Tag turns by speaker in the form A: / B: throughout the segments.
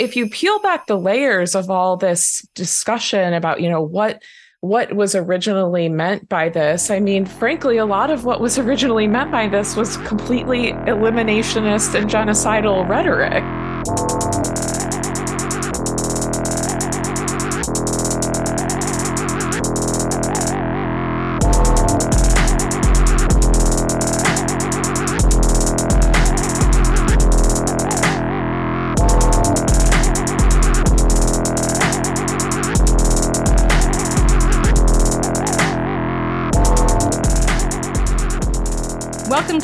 A: if you peel back the layers of all this discussion about, you know, what what was originally meant by this. I mean, frankly, a lot of what was originally meant by this was completely eliminationist and genocidal rhetoric.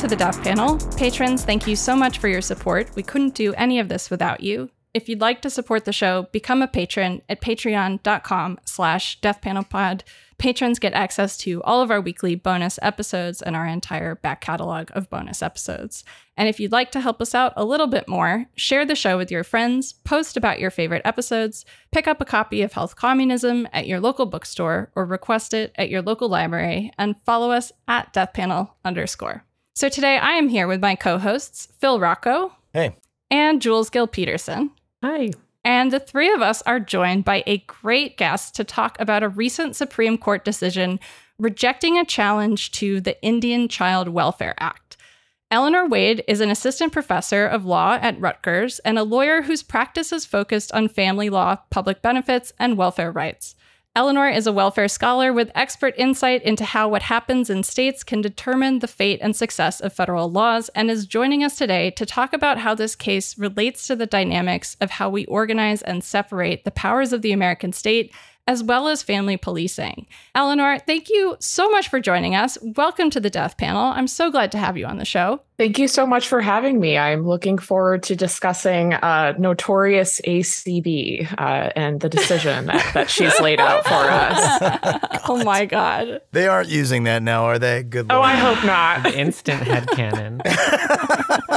B: The Death Panel. Patrons, thank you so much for your support. We couldn't do any of this without you. If you'd like to support the show, become a patron at patreon.com slash deathpanelpod. Patrons get access to all of our weekly bonus episodes and our entire back catalog of bonus episodes. And if you'd like to help us out a little bit more, share the show with your friends, post about your favorite episodes, pick up a copy of Health Communism at your local bookstore, or request it at your local library, and follow us at deathpanel underscore. So today I am here with my co hosts, Phil Rocco.
C: Hey.
B: And Jules Gill Peterson.
A: Hi.
B: And the three of us are joined by a great guest to talk about a recent Supreme Court decision rejecting a challenge to the Indian Child Welfare Act. Elenore Wade is an assistant professor of law at Rutgers and a lawyer whose practice is focused on family law, public benefits, and welfare rights. Elenore is a welfare scholar with expert insight into how what happens in states can determine the fate and success of federal laws and is joining us today to talk about how this case relates to the dynamics of how we organize and separate the powers of the American state as well as family policing. Elenore, thank you so much for joining us. Welcome to the Death Panel. I'm so glad to have you on the show.
A: Thank you so much for having me. I'm looking forward to discussing uh, notorious ACB uh, and the decision that, that she's laid out for us.
B: oh my God.
C: They aren't using that now, are they? Good
A: Lord. Oh, I hope not.
D: The instant head canon.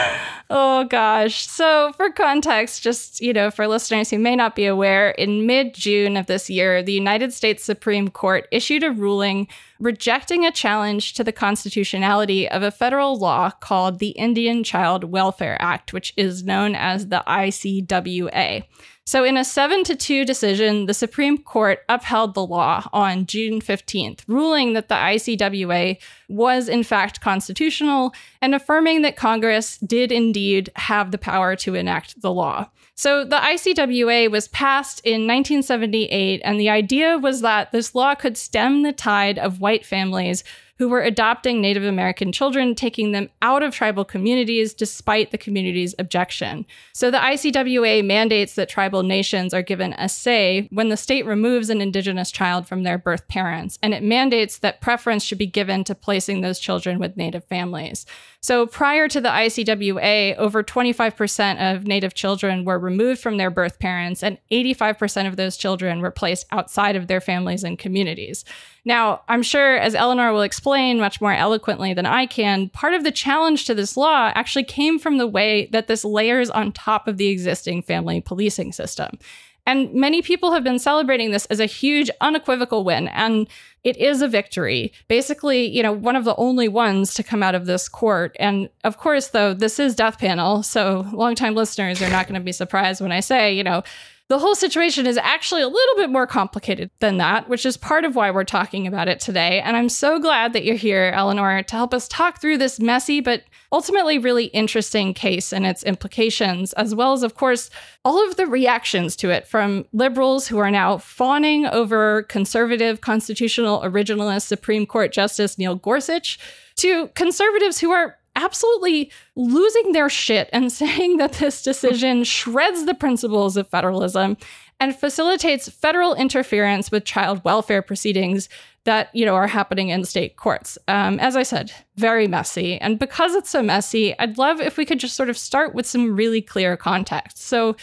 B: oh gosh. So, for context, just, you know, for listeners who may not be aware, in mid June of this year, the United States Supreme Court issued a ruling rejecting a challenge to the constitutionality of a federal law called the Indian Child Welfare Act, which is known as the ICWA. So, in a 7 to 2 decision, the Supreme Court upheld the law on June 15th, ruling that the ICWA was in fact constitutional and affirming that Congress did indeed have the power to enact the law. So, the ICWA was passed in 1978, and the idea was that this law could stem the tide of white families who were adopting Native American children, taking them out of tribal communities despite the community's objection. So the ICWA mandates that tribal nations are given a say when the state removes an indigenous child from their birth parents, and it mandates that preference should be given to placing those children with Native families. So prior to the ICWA, over 25% of Native children were removed from their birth parents, and 85% of those children were placed outside of their families and communities. Now, I'm sure, as Elenore will explain much more eloquently than I can, part of the challenge to this law actually came from the way that this layers on top of the existing family policing system. And many people have been celebrating this as a huge, unequivocal win. And it is a victory. Basically, you know, one of the only ones to come out of this court. And of course, though, this is Death Panel. So longtime listeners are not going to be surprised when I say, you know, the whole situation is actually a little bit more complicated than that, which is part of why we're talking about it today. And I'm so glad that you're here, Elenore, to help us talk through this messy but ultimately really interesting case and its implications, as well as, of course, all of the reactions to it from liberals who are now fawning over conservative constitutional originalist Supreme Court Justice Neil Gorsuch to conservatives who are absolutely losing their shit and saying that this decision shreds the principles of federalism and facilitates federal interference with child welfare proceedings that you know are happening in state courts. Um, as I said, very messy, and because it's so messy, I'd love if we could just sort of start with some really clear context. So.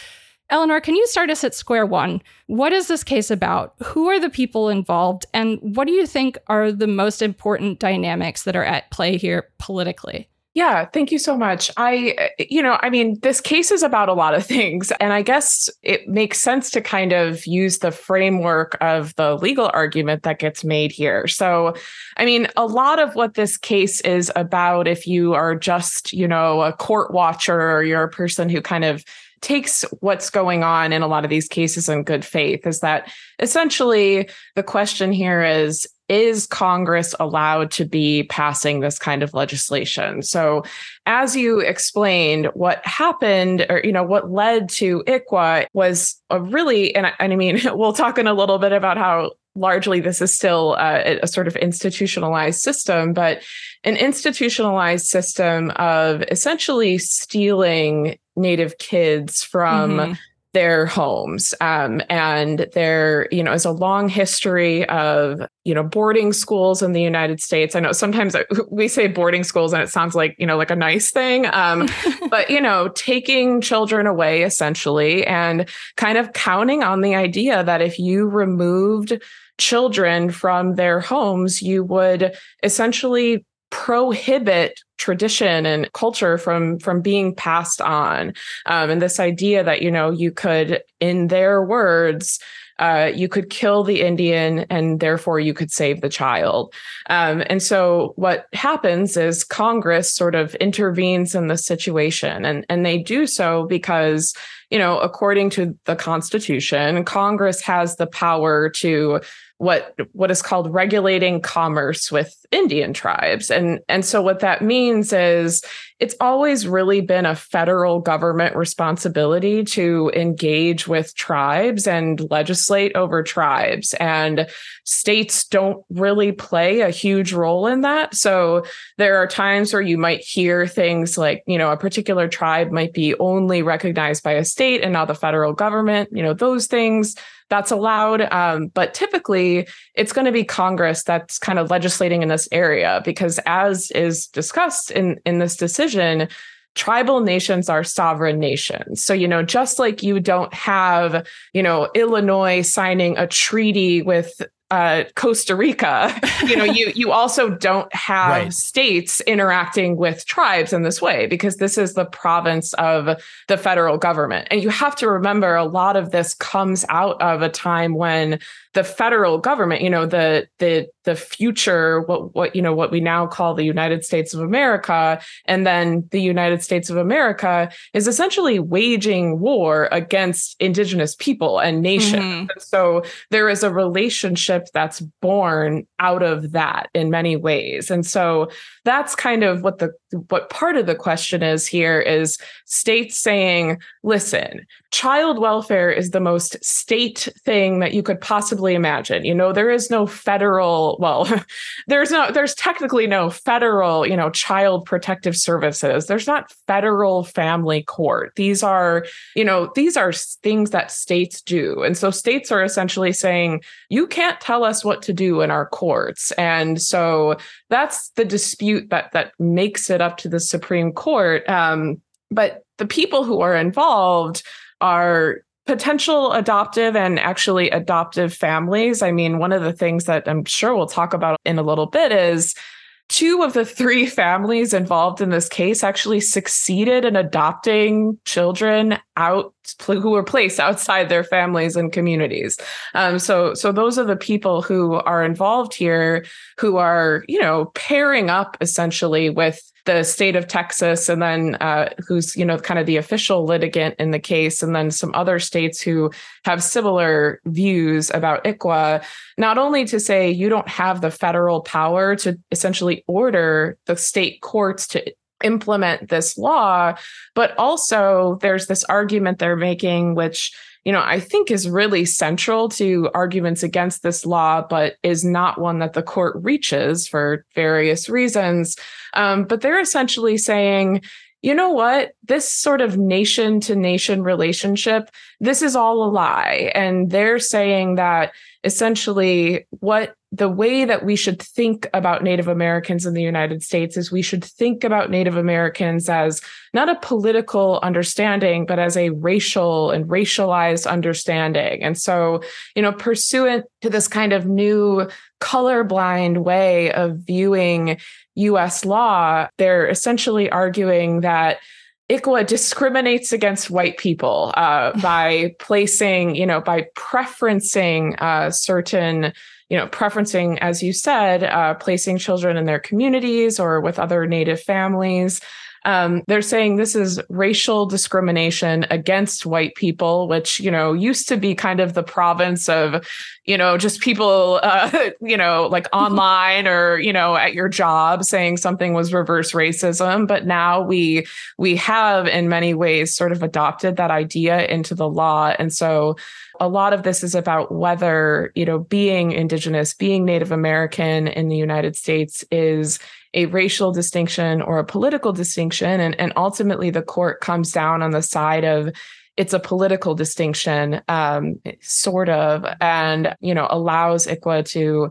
B: Elenore, can you start us at square one? What is this case about? Who are the people involved? And what do you think are the most important dynamics that are at play here politically?
A: Yeah, thank you so much. I, you know, I mean, this case is about a lot of things. And I guess it makes sense to kind of use the framework of the legal argument that gets made here. So, I mean, a lot of what this case is about, if you are just, you know, a court watcher or you're a person who kind of takes what's going on in a lot of these cases in good faith, is that essentially the question here is is Congress allowed to be passing this kind of legislation? So, as you explained, what happened, or you know, what led to ICWA was a really, and I, and I mean, we'll talk in a little bit about how largely this is still uh, a sort of institutionalized system, but an institutionalized system of essentially stealing Native kids from. Mm-hmm their homes. Um, and there you know is a long history of you know boarding schools in the united states. I know sometimes we say boarding schools and it sounds like you know like a nice thing. Um, but you know taking children away essentially and kind of counting on the idea that if you removed children from their homes you would essentially prohibit tradition and culture from from being passed on um, and this idea that you know you could in their words uh, you could kill the Indian and therefore you could save the child. Um, and so what happens is Congress sort of intervenes in the situation, and, and they do so because, you know, according to the Constitution, Congress has the power to what what is called regulating commerce with Indian tribes. And and so what that means is it's always really been a federal government responsibility to engage with tribes and legislate over tribes and states don't really play a huge role in that. So there are times where you might hear things like, you know, a particular tribe might be only recognized by a state and not the federal government, you know, those things that's allowed. Um, but typically, it's going to be Congress that's kind of legislating in this area because, as is discussed in in this decision, tribal nations are sovereign nations. So, you know, just like you don't have, you know, Illinois signing a treaty with uh, Costa Rica, you know, you you also don't have right. states interacting with tribes in this way because this is the province of the federal government. And you have to remember a lot of this comes out of a time when the federal government, you know, the the the future, what what you know, what we now call the United States of America, and then the United States of America is essentially waging war against indigenous people and nations. Mm-hmm. And so there is a relationship that's born out of that in many ways. And so that's kind of what the what part of the question is here is states saying, listen, child welfare is the most state thing that you could possibly imagine. You know, there is no federal, well, there's no there's technically no federal, you know, child protective services. There's not federal family court. These are, you know, these are things that states do. And so states are essentially saying, you can't tell us what to do in our courts. And so that's the dispute that that makes it up to the Supreme Court. Um, but the people who are involved are potential adoptive and actually adoptive families. I mean, one of the things that I'm sure we'll talk about in a little bit is two of the three families involved in this case actually succeeded in adopting children out who were placed outside their families and communities. Um, so, so those are the people who are involved here, who are you know pairing up essentially with the state of Texas, and then uh, who's you know kind of the official litigant in the case, and then some other states who have similar views about ICWA. Not only to say you don't have the federal power to essentially order the state courts to implement this law, but also there's this argument they're making, which you know, I think is really central to arguments against this law, but is not one that the court reaches for various reasons. Um, but they're essentially saying, you know what? This sort of nation to nation relationship, this is all a lie. And they're saying that essentially what the way that we should think about Native Americans in the United States is we should think about Native Americans as not a political understanding, but as a racial and racialized understanding. And so, you know, pursuant to this kind of new colorblind way of viewing US law, they're essentially arguing that ICWA discriminates against white people uh, by placing, you know, by preferencing uh, certain, you know, preferencing, as you said, uh, placing children in their communities or with other Native families. Um, they're saying this is racial discrimination against white people, which, you know, used to be kind of the province of, you know, just people, uh, you know, like online or, you know, at your job saying something was reverse racism. But now we, we have in many ways sort of adopted that idea into the law. And so a lot of this is about whether, you know, being Indigenous, being Native American in the United States is a racial distinction or a political distinction. And, and ultimately, the court comes down on the side of it's a political distinction, um, sort of, and you know allows ICWA to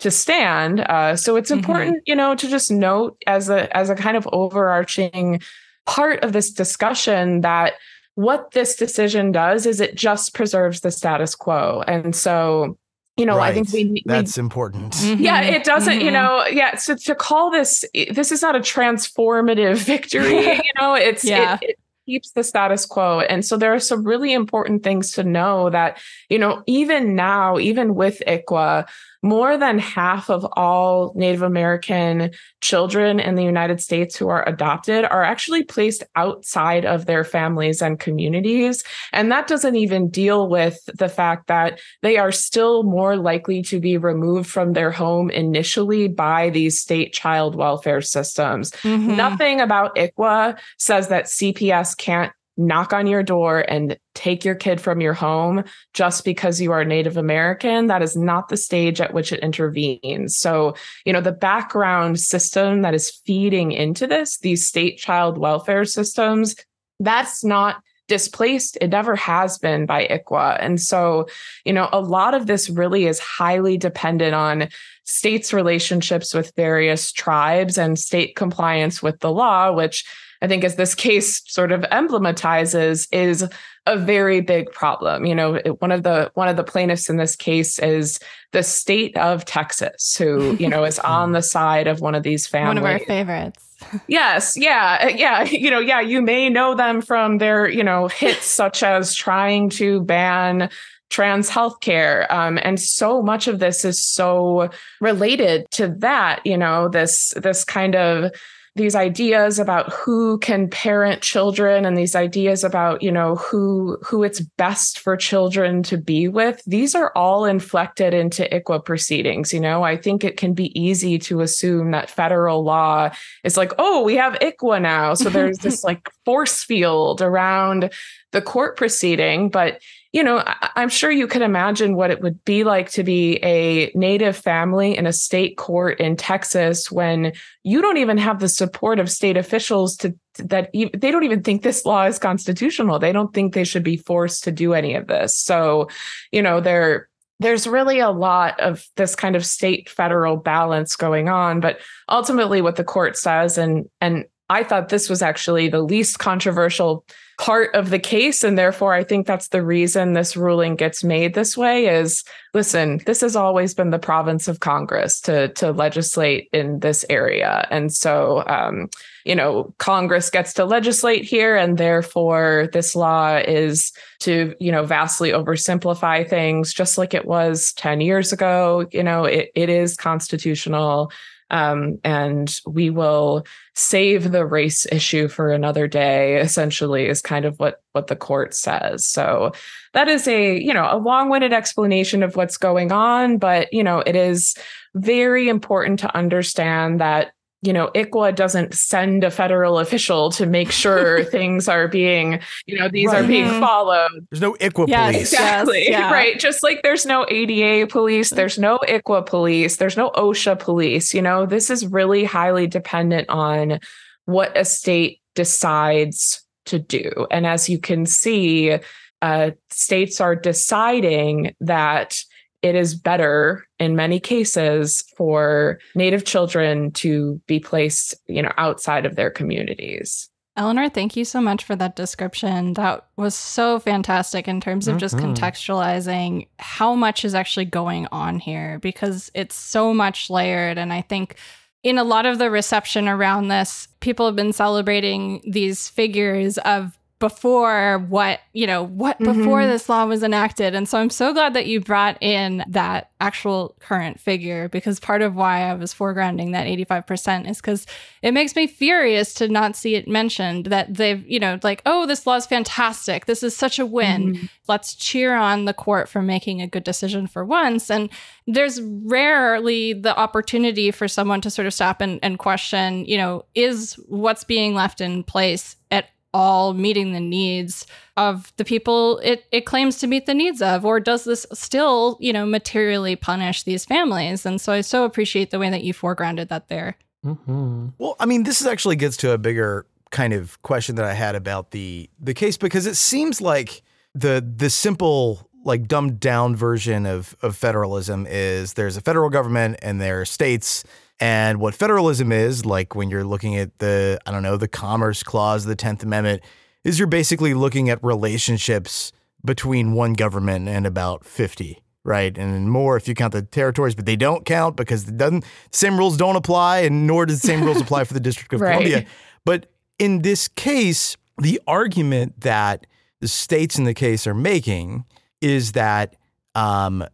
A: to stand. Uh, so it's mm-hmm. important, mm-hmm. you know, to just note as a as a kind of overarching part of this discussion that what this decision does is it just preserves the status quo, and so you know right. i think we,
C: that's important
A: mm-hmm. yeah it doesn't mm-hmm. you know yeah so to call this this is not a transformative victory you know it's yeah. it, it keeps the status quo and so there are some really important things to know that you know even now even with ICWA more than half of all Native American children in the United States who are adopted are actually placed outside of their families and communities. And that doesn't even deal with the fact that they are still more likely to be removed from their home initially by these state child welfare systems. Mm-hmm. Nothing about ICWA says that CPS can't knock on your door and take your kid from your home just because you are Native American. That is not the stage at which it intervenes. So, you know, the background system that is feeding into this, these state child welfare systems, that's not displaced. It never has been by ICWA. And so, you know, a lot of this really is highly dependent on states' relationships with various tribes and state compliance with the law, which I think as this case sort of emblematizes is a very big problem. You know, one of the one of the plaintiffs in this case is the state of Texas, who you know is on the side of one of these families. One
B: of our favorites.
A: yes, yeah, yeah. You know, yeah. You may know them from their you know hits such as trying to ban trans healthcare. Um, and so much of this is so related to that, you know, this this kind of these ideas about who can parent children and these ideas about you know who who it's best for children to be with these are all inflected into ICWA proceedings you know? I think it can be easy to assume that federal law is like oh we have ICWA now. So there's this like force field around the court proceeding but you know, I- am sure you can imagine what it would be like to be a native family in a state court in Texas when you don't even have the support of state officials to that they don't even think this law is constitutional. They don't think they should be forced to do any of this. So, you know, there there's really a lot of this kind of state federal balance going on, but ultimately what the court says and and I thought this was actually the least controversial part of the case. And therefore i think that's the reason this ruling gets made this way is listen this has always been the province of congress to to legislate in this area. And so um, you know congress gets to legislate here and therefore this law is to you know vastly oversimplify things just like it was 10 years ago. You know it, it is constitutional um, and we will save the race issue for another day essentially is kind of what what the court says. So that is a you know a long-winded explanation of what's going on but you know it is very important to understand that you know, ICWA doesn't send a federal official to make sure things are being, you know, these right. are being mm-hmm. followed.
C: There's no ICWA yes, police.
A: Exactly. Yes, yeah. Right. Just like there's no ADA police, there's no ICWA police, there's no OSHA police. You know, this is really highly dependent on what a state decides to do. And as you can see, uh, states are deciding that it is better in many cases for native children to be placed, you know, outside of their communities.
B: Elenore, thank you so much for that description. That was so fantastic in terms of just mm-hmm. contextualizing how much is actually going on here because it's so much layered. And I think in a lot of the reception around this, people have been celebrating these figures of before what, you know, what mm-hmm. before this law was enacted. And so I'm so glad that you brought in that actual current figure because part of why I was foregrounding that 85% is because it makes me furious to not see it mentioned that they've, you know, like, oh, this law is fantastic. This is such a win. Mm-hmm. Let's cheer on the court for making a good decision for once. And there's rarely the opportunity for someone to sort of stop and, and question, you know, is what's being left in place at all meeting the needs of the people it, it claims to meet the needs of or does this still you know materially punish these families and so i so appreciate the way that you foregrounded that there
C: mm-hmm. well i mean this actually gets to a bigger kind of question that i had about the the case because it seems like the the simple like dumbed down version of of federalism is there's a federal government and there are states and what federalism is, like when you're looking at the, I don't know, the Commerce Clause, the 10th Amendment, is you're basically looking at relationships between one government and about 50, right? And more if you count the territories, but they don't count because it doesn't, same rules don't apply, and nor does the same rules apply for the District of right. Columbia. But in this case, the argument that the states in the case are making is that um,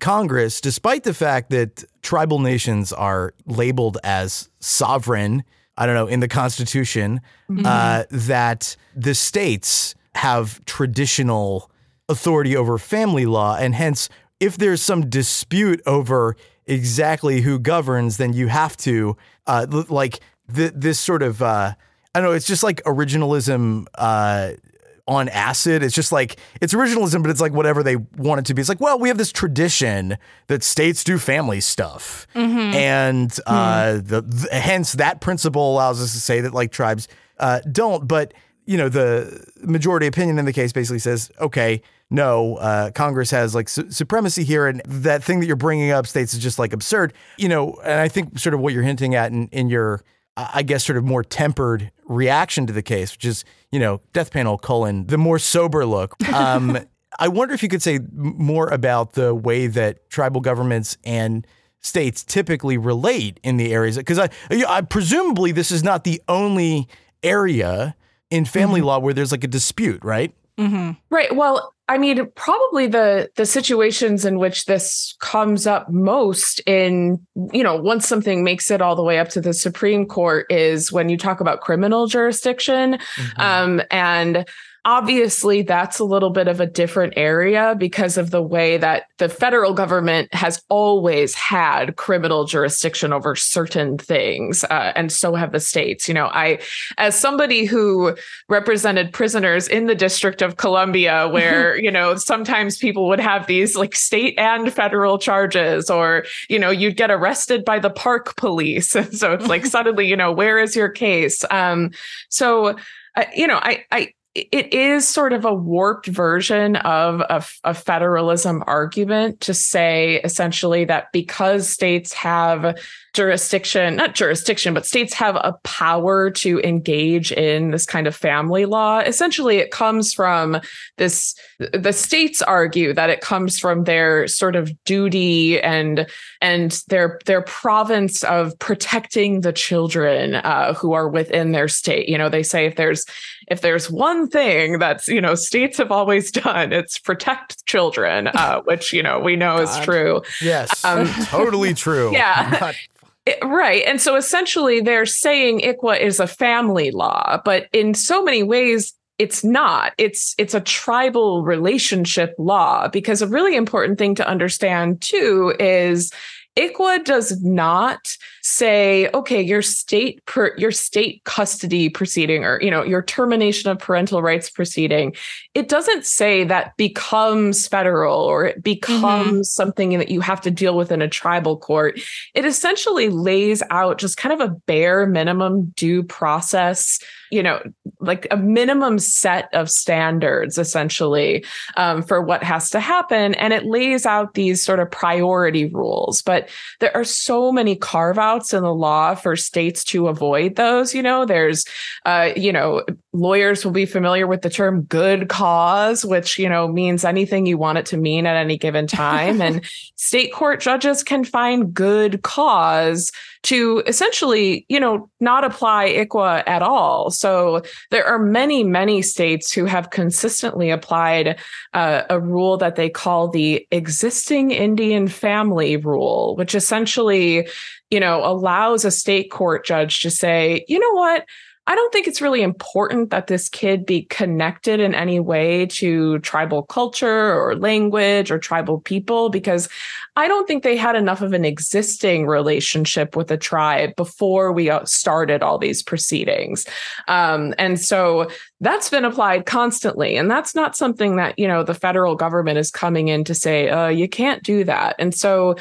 C: Congress, despite the fact that tribal nations are labeled as sovereign, I don't know, in the Constitution, mm-hmm. uh, that the states have traditional authority over family law. And hence, if there's some dispute over exactly who governs, then you have to, uh, like, th- this sort of, uh, I don't know, it's just like originalism uh, on acid. It's just like it's originalism, but it's like whatever they want it to be. It's like, well, we have this tradition that states do family stuff, mm-hmm. and uh, mm. the, the, hence that principle allows us to say that like tribes uh, don't. But you know, the majority opinion in the case basically says, okay. No, uh, Congress has like su- supremacy here, and that thing that you're bringing up, states, is just like absurd. You know, and I think sort of what you're hinting at in, in your I guess, sort of more tempered reaction to the case, which is, you know, death panel colon, the more sober look. Um, I wonder if you could say more about the way that tribal governments and states typically relate in the areas, because I, I presumably this is not the only area in family mm-hmm. law where there's like a dispute, right?
A: Mm-hmm. Right. Well, I mean, probably the the situations in which this comes up most in, you know, once something makes it all the way up to the Supreme Court is when you talk about criminal jurisdiction. Mm-hmm. Um, and Obviously, that's a little bit of a different area because of the way that the federal government has always had criminal jurisdiction over certain things, uh, and so have the states. You know, I, as somebody who represented prisoners in the District of Columbia, where, you know, sometimes people would have these like state and federal charges, or, you know, you'd get arrested by the park police. so it's like suddenly, you know, where is your case? Um, so, uh, you know, I, I, it is sort of a warped version of a, a, federalism argument to say essentially that because states have jurisdiction, not jurisdiction, but states have a power to engage in this kind of family law. Essentially, it comes from this, the states argue that it comes from their sort of duty and, and their, their province of protecting the children uh, who are within their state. You know, they say if there's, if there's one thing that's, you know, states have always done, it's protect children, uh, which, you know, we know God. is true.
C: Yes. Um, totally true.
A: Yeah. It, right. And so essentially they're saying ICWA is a family law, but in so many ways it's not. It's it's a tribal relationship law because a really important thing to understand too is ICWA does not say, okay, your state per, your state custody proceeding or you know your termination of parental rights proceeding. It doesn't say that becomes federal or it becomes mm-hmm. something that you have to deal with in a tribal court. It essentially lays out just kind of a bare minimum due process you know like a minimum set of standards essentially um, for what has to happen. And it lays out these sort of priority rules. But there are so many carve outs in the law for states to avoid those you know? There's uh, you know lawyers will be familiar with the term good cause which you know means anything you want it to mean at any given time. And state court judges can find good cause to essentially, you know, not apply ICWA at all. So there are many, many states who have consistently applied uh, a rule that they call the existing Indian family rule, which essentially, you know, allows a state court judge to say, you know what? I don't think it's really important that this kid be connected in any way to tribal culture or language or tribal people because I don't think they had enough of an existing relationship with the tribe before we uh, started all these proceedings. Um, and so that's been applied constantly. And that's not something that, you know, the federal government is coming in to say, uh, you can't do that. And so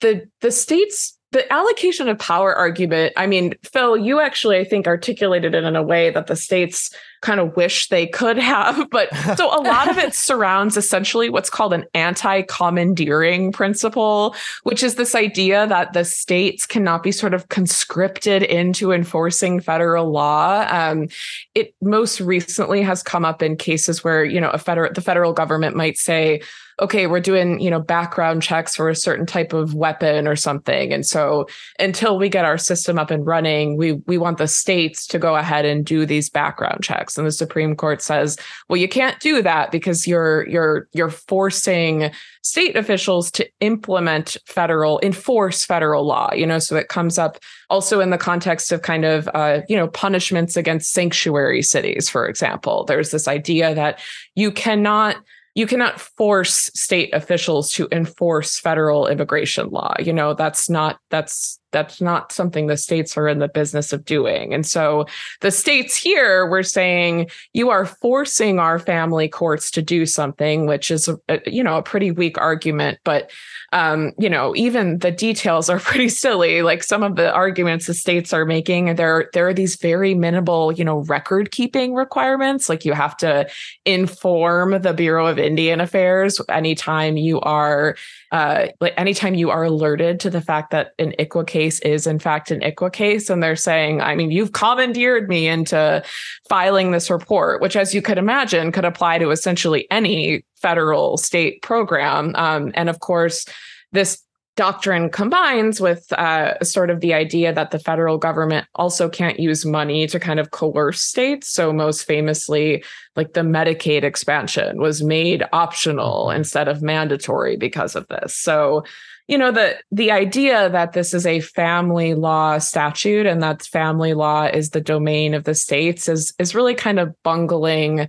A: the the states the allocation of power argument, I mean, Phil, you actually, I think, articulated it in a way that the states kind of wish they could have. But so a lot of it surrounds essentially what's called an anti commandeering principle, which is this idea that the states cannot be sort of conscripted into enforcing federal law. Um, it most recently has come up in cases where, you know, a federal, the federal government might say, okay, we're doing, you know, background checks for a certain type of weapon or something. And so until we get our system up and running, we we want the states to go ahead and do these background checks. And the Supreme Court says, well, you can't do that because you're you're you're forcing state officials to implement federal enforce federal law you know? So it comes up also in the context of kind of uh, you know punishments against sanctuary cities for example. There's this idea that you cannot you cannot force state officials to enforce federal immigration law you know? That's not that's that's not something the states are in the business of doing and so the states here were saying you are forcing our family courts to do something which is a, a you know a pretty weak argument but um, you know, even the details are pretty silly. Like some of the arguments the states are making, there there are these very minimal, you know, record keeping requirements. Like you have to inform the Bureau of Indian Affairs anytime you are, uh, like anytime you are alerted to the fact that an ICWA case is in fact an ICWA case, and they're saying, I mean, you've commandeered me into filing this report, which, as you could imagine, could apply to essentially any federal state program. Um, and of course, this doctrine combines with uh, sort of the idea that the federal government also can't use money to kind of coerce states. So, most famously, like the Medicaid expansion was made optional instead of mandatory because of this. So, you know the the idea that this is a family law statute and that family law is the domain of the states is is really kind of bungling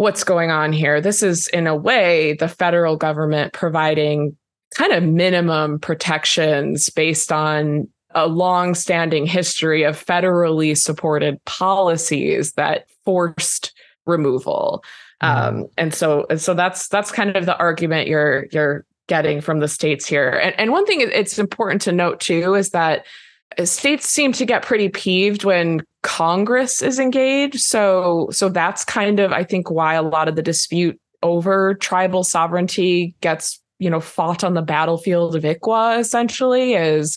A: what's going on here. This is, in a way, the federal government providing kind of minimum protections based on a long-standing history of federally supported policies that forced removal. Um, and so, so that's that's kind of the argument you're you're getting from the states here. And, and one thing it's important to note too is that states seem to get pretty peeved when Congress is engaged. So so that's kind of I think why a lot of the dispute over tribal sovereignty gets you know fought on the battlefield of ICWA essentially is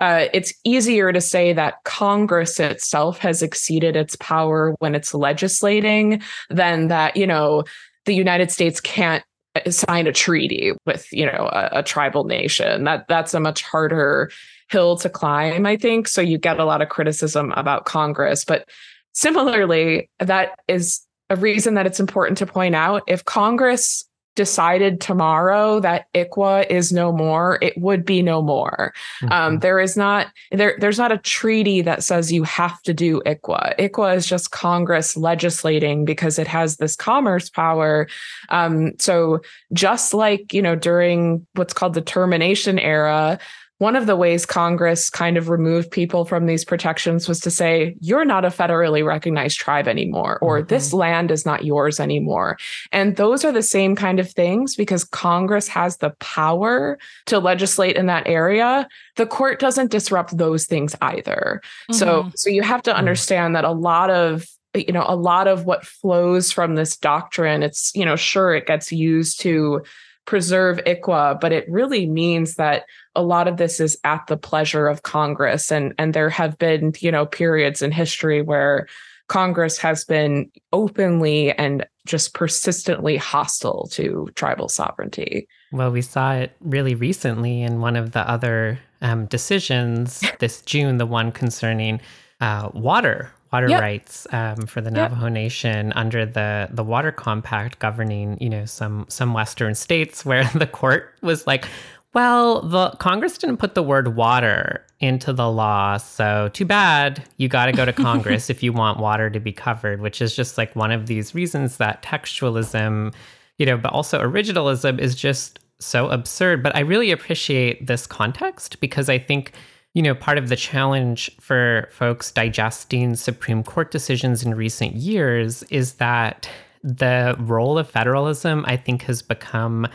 A: uh, it's easier to say that Congress itself has exceeded its power when it's legislating than that you know the United States can't sign a treaty with you know a, a tribal nation that that's a much harder hill to climb, I think. So you get a lot of criticism about Congress. But similarly, that is a reason that it's important to point out if Congress decided tomorrow that ICWA is no more, it would be no more. Um, mm-hmm. Um, there is not there. There's not a treaty that says you have to do ICWA. ICWA is just Congress legislating because it has this commerce power. Um, so just like you know during what's called the termination era, one of the ways Congress kind of removed people from these protections was to say, you're not a federally recognized tribe anymore, or mm-hmm. this land is not yours anymore. And those are the same kind of things because Congress has the power to legislate in that area. The court doesn't disrupt those things either. Mm-hmm. So, so you have to mm-hmm. understand that a lot of you know, a lot of what flows from this doctrine, it's, you know, sure, it gets used to preserve ICWA, but it really means that a lot of this is at the pleasure of Congress. And, and there have been, you know, periods in history where Congress has been openly and just persistently hostile to tribal sovereignty.
D: Well, we saw it really recently in one of the other um, decisions this June, the one concerning uh, water water yep. rights um, for the Navajo yep. Nation under the the Water Compact governing, you know, some some Western states, where the court was like, well, the Congress didn't put the word water into the law, so too bad. You got to go to Congress if you want water to be covered, which is just like one of these reasons that textualism, you know, but also originalism is just so absurd. But I really appreciate this context because I think you know, part of the challenge for folks digesting Supreme Court decisions in recent years is that the role of federalism, I think, has become.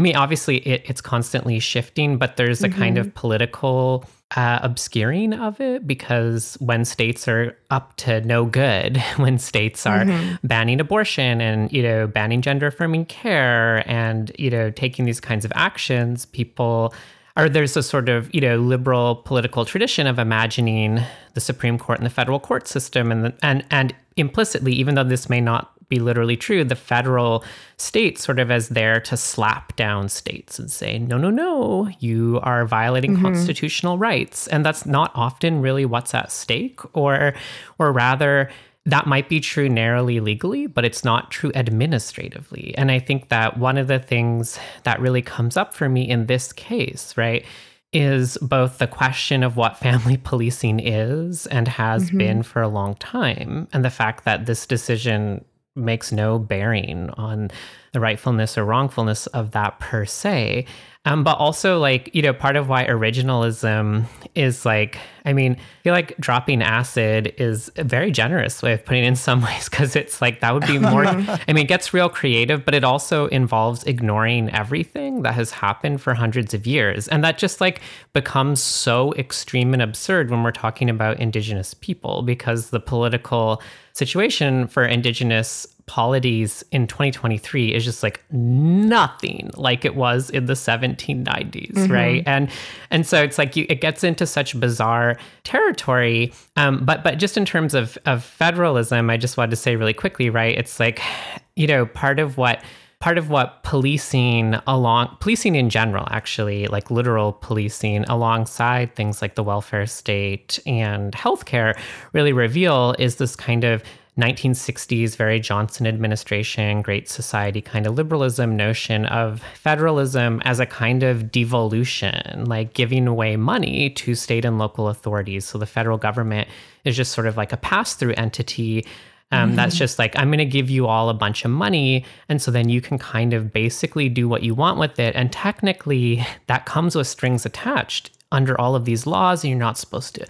D: I mean, obviously, it, it's constantly shifting, but there's a mm-hmm. kind of mm-hmm. political uh, obscuring of it because when states are up to no good, when states are mm-hmm. banning abortion and you know banning gender affirming care and you know taking these kinds of actions, people or there's a sort of you know liberal political tradition of imagining the Supreme Court and the federal court system, and the, and and implicitly, even though this may not be literally true, the federal state sort of as there to slap down states and say, no, no, no, you are violating mm-hmm. constitutional rights, and that's not often really what's at stake, or or rather that might be true narrowly legally, but it's not true administratively. And I think that one of the things that really comes up for me in this case, right, is both the question of what family policing is and has mm-hmm. been for a long time, and the fact that this decision makes no bearing on the rightfulness or wrongfulness of that per se. Um, but also, like, you know, part of why originalism is like, I mean, I feel like dropping acid is a very generous way of putting it in some ways because it's like that would be more, I mean, it gets real creative, but it also involves ignoring everything that has happened for hundreds of years. And that just like becomes so extreme and absurd when we're talking about Indigenous people because the political situation for Indigenous polities in 2023 is just like nothing like it was in the 1790s mm-hmm. right and and so it's like you, it gets into such bizarre territory um, but but just in terms of of federalism i just wanted to say really quickly right it's like you know part of what part of what policing along policing in general actually like literal policing alongside things like the welfare state and healthcare really reveal is this kind of 1960s, very Johnson administration, Great Society kind of liberalism notion of federalism as a kind of devolution, like giving away money to state and local authorities. So the federal government is just sort of like a pass through entity. Um, mm-hmm. That's just like, I'm going to give you all a bunch of money. And so then you can kind of basically do what you want with it. And technically, that comes with strings attached under all of these laws, and you're not supposed to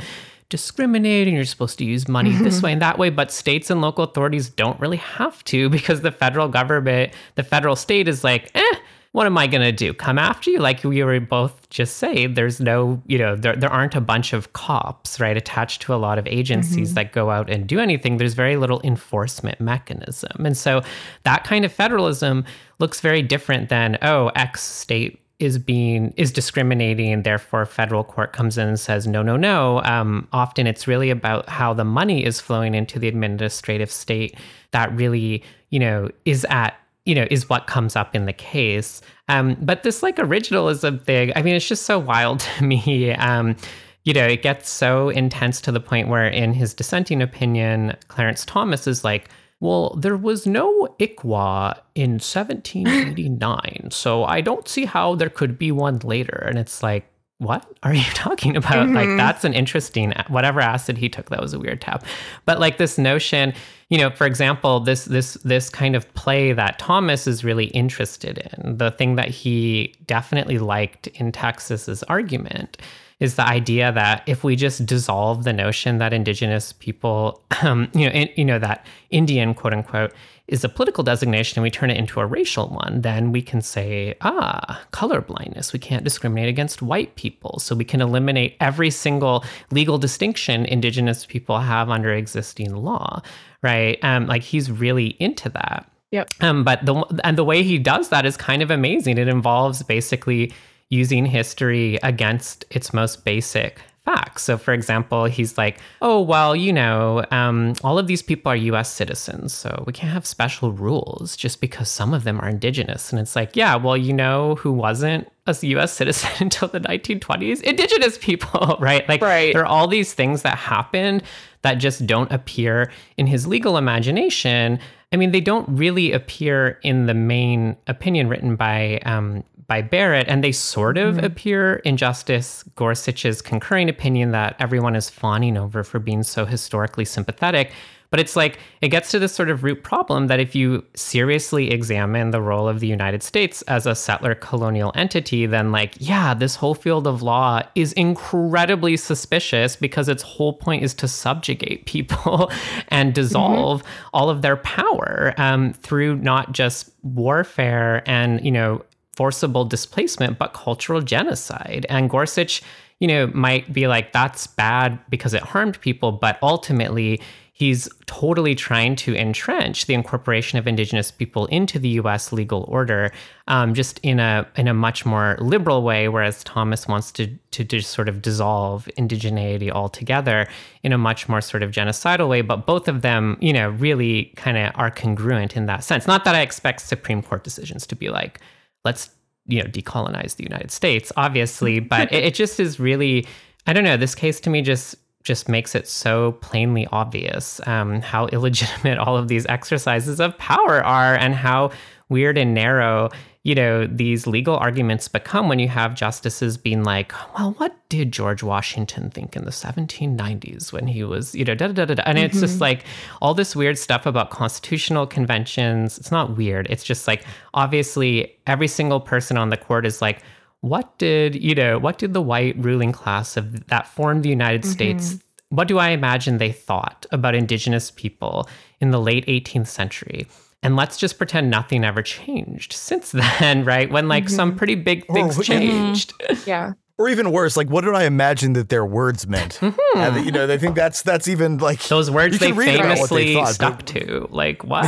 D: discriminate and you're supposed to use money this way and that way but states and local authorities don't really have to because the federal government the federal state is like eh what am I going to do? Come after you? Like we were both just saying, there's no, you know, there, there aren't a bunch of cops, right, attached to a lot of agencies mm-hmm. that go out and do anything. There's very little enforcement mechanism. And so that kind of federalism looks very different than, oh, X state is being is discriminating and therefore federal court comes in and says no no no. Um, often it's really about how the money is flowing into the administrative state that really you know is at you know is what comes up in the case. Um, but this like originalism thing i mean it's just so wild to me. Um, you know it gets so intense to the point where in his dissenting opinion clarence thomas is like well, there was no ICWA in 1789, so I don't see how there could be one later. And it's like, what are you talking about? Mm-hmm. Like, that's an interesting, whatever acid he took, that was a weird tap. But like this notion, you know, for example, this this this kind of play that Thomas is really interested in, the thing that he definitely liked in Texas's argument is the idea that if we just dissolve the notion that indigenous people, um, you know, in, you know that Indian quote unquote is a political designation and we turn it into a racial one, then we can say, ah, color blindness. We can't discriminate against white people. So we can eliminate every single legal distinction indigenous people have under existing law, right? Um, like he's really into that.
A: Yep.
D: Um, but the and the way he does that is kind of amazing. It involves basically using history against its most basic facts. So, for example, he's like, oh, well, you know, um, all of these people are US citizens, so we can't have special rules just because some of them are indigenous. And it's like, yeah, well, you know who wasn't a US citizen until the 1920s? Indigenous people, right? Like,
A: right.
D: there are all these things that happened that just don't appear in his legal imagination. I mean, they don't really appear in the main opinion written by um, by Barrett, and they sort of mm-hmm. appear in Justice Gorsuch's concurring opinion that everyone is fawning over for being so historically sympathetic. But it's like it gets to this sort of root problem that if you seriously examine the role of the United States as a settler colonial entity, then, like, yeah, this whole field of law is incredibly suspicious because its whole point is to subjugate people and dissolve mm-hmm. all of their power um, through not just warfare and, you know, forcible displacement, but cultural genocide. And Gorsuch, you know, might be like, that's bad because it harmed people, but ultimately, he's totally trying to entrench the incorporation of indigenous people into the U.S. legal order, um, just in a in a much more liberal way. Whereas Thomas wants to to just sort of dissolve indigeneity altogether in a much more sort of genocidal way. But both of them, you know, really kind of are congruent in that sense. Not that I expect Supreme Court decisions to be like let's you know decolonize the United States, obviously, but it, it just is really I don't know. This case to me just just makes it so plainly obvious um, how illegitimate all of these exercises of power are and how weird and narrow you know, these legal arguments become when you have justices being like, well, what did George Washington think in the 1790s when he was, you know, da da da da. And mm-hmm. it's just mm-hmm. like all this weird stuff about constitutional conventions. It's not weird. It's just like obviously every single person on the court is like, what did, you know, what did the white ruling class of that formed the United mm-hmm. States what do I imagine they thought about indigenous people in the late 18th century? And let's just pretend nothing ever changed since then, right? When like mm-hmm. some pretty big things oh, changed.
A: Yeah.
C: Or even worse, like what did I imagine that their words meant? Mm-hmm. you know, they think that's that's even like
D: those words they famously they thought, stuck but, to. Like what?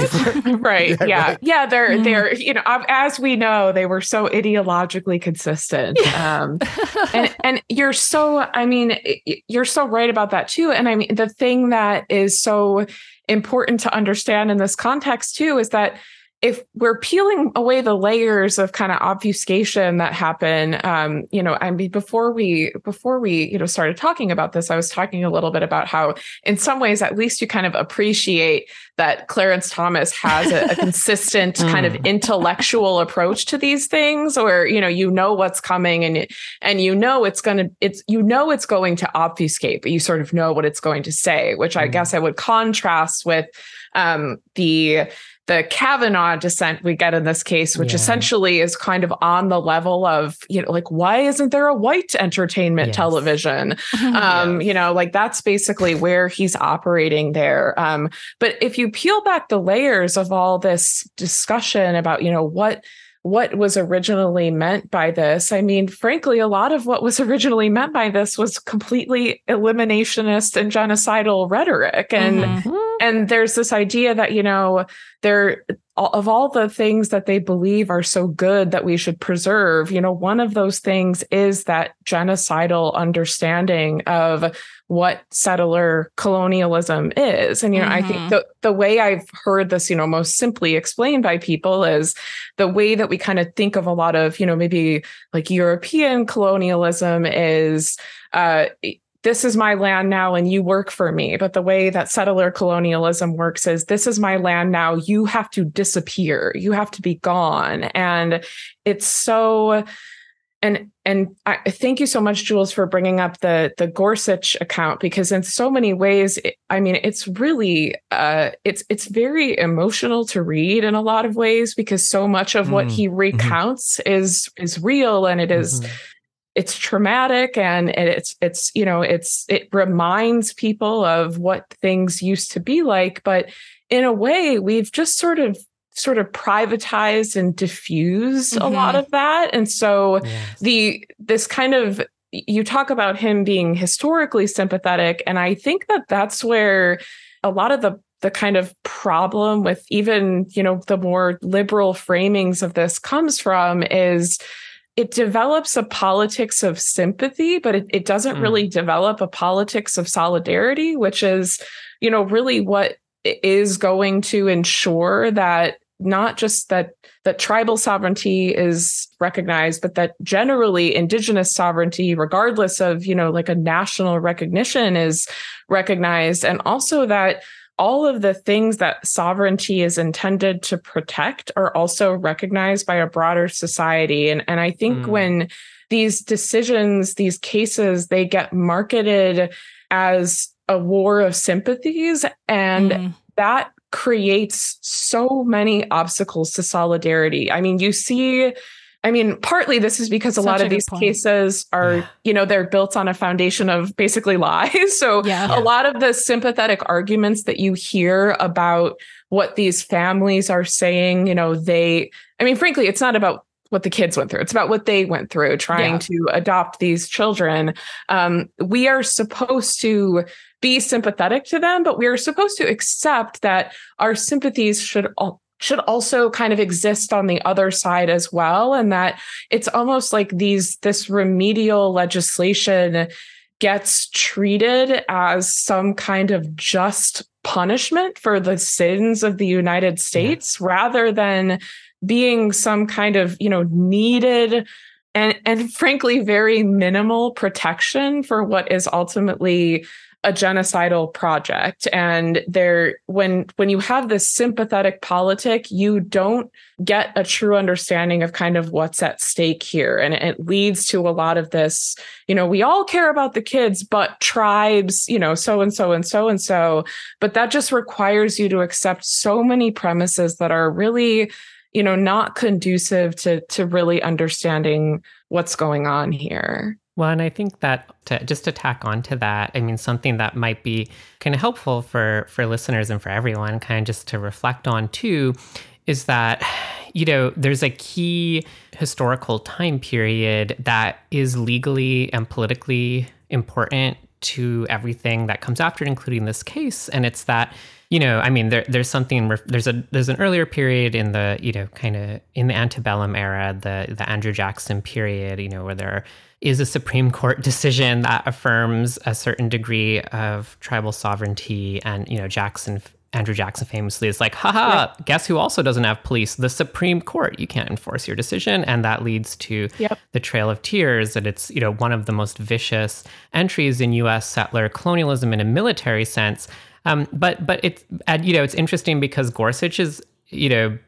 A: right. Yeah. Yeah. Right. yeah they're mm-hmm. they're you know as we know they were so ideologically consistent. Um, and and you're so I mean you're so right about that too. And I mean the thing that is so important to understand in this context too is that if we're peeling away the layers of kind of obfuscation that happen um, you know i mean before we before we you know started talking about this i was talking a little bit about how in some ways at least you kind of appreciate that clarence thomas has a, a consistent kind of intellectual approach to these things or you know you know what's coming and and you know it's going to it's you know it's going to obfuscate but you sort of know what it's going to say which i hmm. guess i would contrast with um, the the Kavanaugh dissent we get in this case, which yeah. essentially is kind of on the level of, you know, like, why isn't there a white entertainment yes. television? um, yes. You know, like that's basically where he's operating there. Um, but if you peel back the layers of all this discussion about, you know, what what was originally meant by this. I mean, frankly, a lot of what was originally meant by this was completely eliminationist and genocidal rhetoric. And mm-hmm. and there's this idea that, you know, there of all the things that they believe are so good that we should preserve, you know, one of those things is that genocidal understanding of what settler colonialism is. And, you know, mm-hmm. I think mm-hmm. the, the way I've heard this, you know, most simply explained by people is the way that we kind of think of a lot of, you know, maybe like European colonialism is, uh, this is my land now and you work for me. But the way that settler colonialism works is this is my land now. You have to disappear. You have to be gone. And it's so and and I thank you so much, Jules, for bringing up the the Gorsuch account because in so many ways, it, I mean, it's really uh, it's it's very emotional to read in a lot of ways because so much of what mm. he mm-hmm. recounts mm-hmm. is is real and it is, mm-hmm it's traumatic and, and it's it's you know it's it reminds people of what things used to be like but in a way we've just sort of sort of privatized and diffused mm-hmm. a lot of that and so yes. the this kind of you talk about him being historically sympathetic and i think that that's where a lot of the the kind of problem with even you know the more liberal framings of this comes from is it develops a politics of sympathy but it, it doesn't mm. really develop a politics of solidarity which is you know really what is going to ensure that not just that that tribal sovereignty is recognized but that generally indigenous sovereignty regardless of you know like a national recognition is recognized and also that all of the things that sovereignty is intended to protect are also recognized by a broader society. And, and I think mm. when these decisions, these cases, they get marketed as a war of sympathies, and mm. that creates so many obstacles to solidarity. I mean, you see I mean, partly this is because a Such lot of these point. cases are, yeah. you know, they're built on a foundation of basically lies. So yeah. a lot of the sympathetic arguments that you hear about what these families are saying, you know, they, I mean, frankly, it's not about what the kids went through. It's about what they went through trying yeah. to adopt these children. Um, we are supposed to be sympathetic to them, but we are supposed to accept that our sympathies should all should also kind of exist on the other side as well and that it's almost like these this remedial legislation gets treated as some kind of just punishment for the sins of the United States yeah. rather than being some kind of you know needed and and frankly very minimal protection for what is ultimately a genocidal project. And there when when you have this sympathetic politic you don't get a true understanding of kind of what's at stake here. And it leads to a lot of this you know we all care about the kids but tribes you know so and so and so and so. But that just requires you to accept so many premises that are really you know not conducive to to really understanding what's going on here
D: well, and I think that to just to tack on to that, I mean, something that might be kind of helpful for for listeners and for everyone, kind of just to reflect on too, is that you know there's a key historical time period that is legally and politically important to everything that comes after, including this case, and it's that you know, I mean, there, there's something, there's a, there's an earlier period in the, you know, kind of in the antebellum era, the, the Andrew Jackson period, you know, where there is a Supreme Court decision that affirms a certain degree of tribal sovereignty. And, you know, Jackson, Andrew Jackson famously is like, haha, yep. guess who also doesn't have police? The Supreme Court. You can't enforce your decision. And that leads to yep. the Trail of Tears. And it's, you know, one of the most vicious entries in US settler colonialism in a military sense um, but but it's you know it's interesting because Gorsuch is you know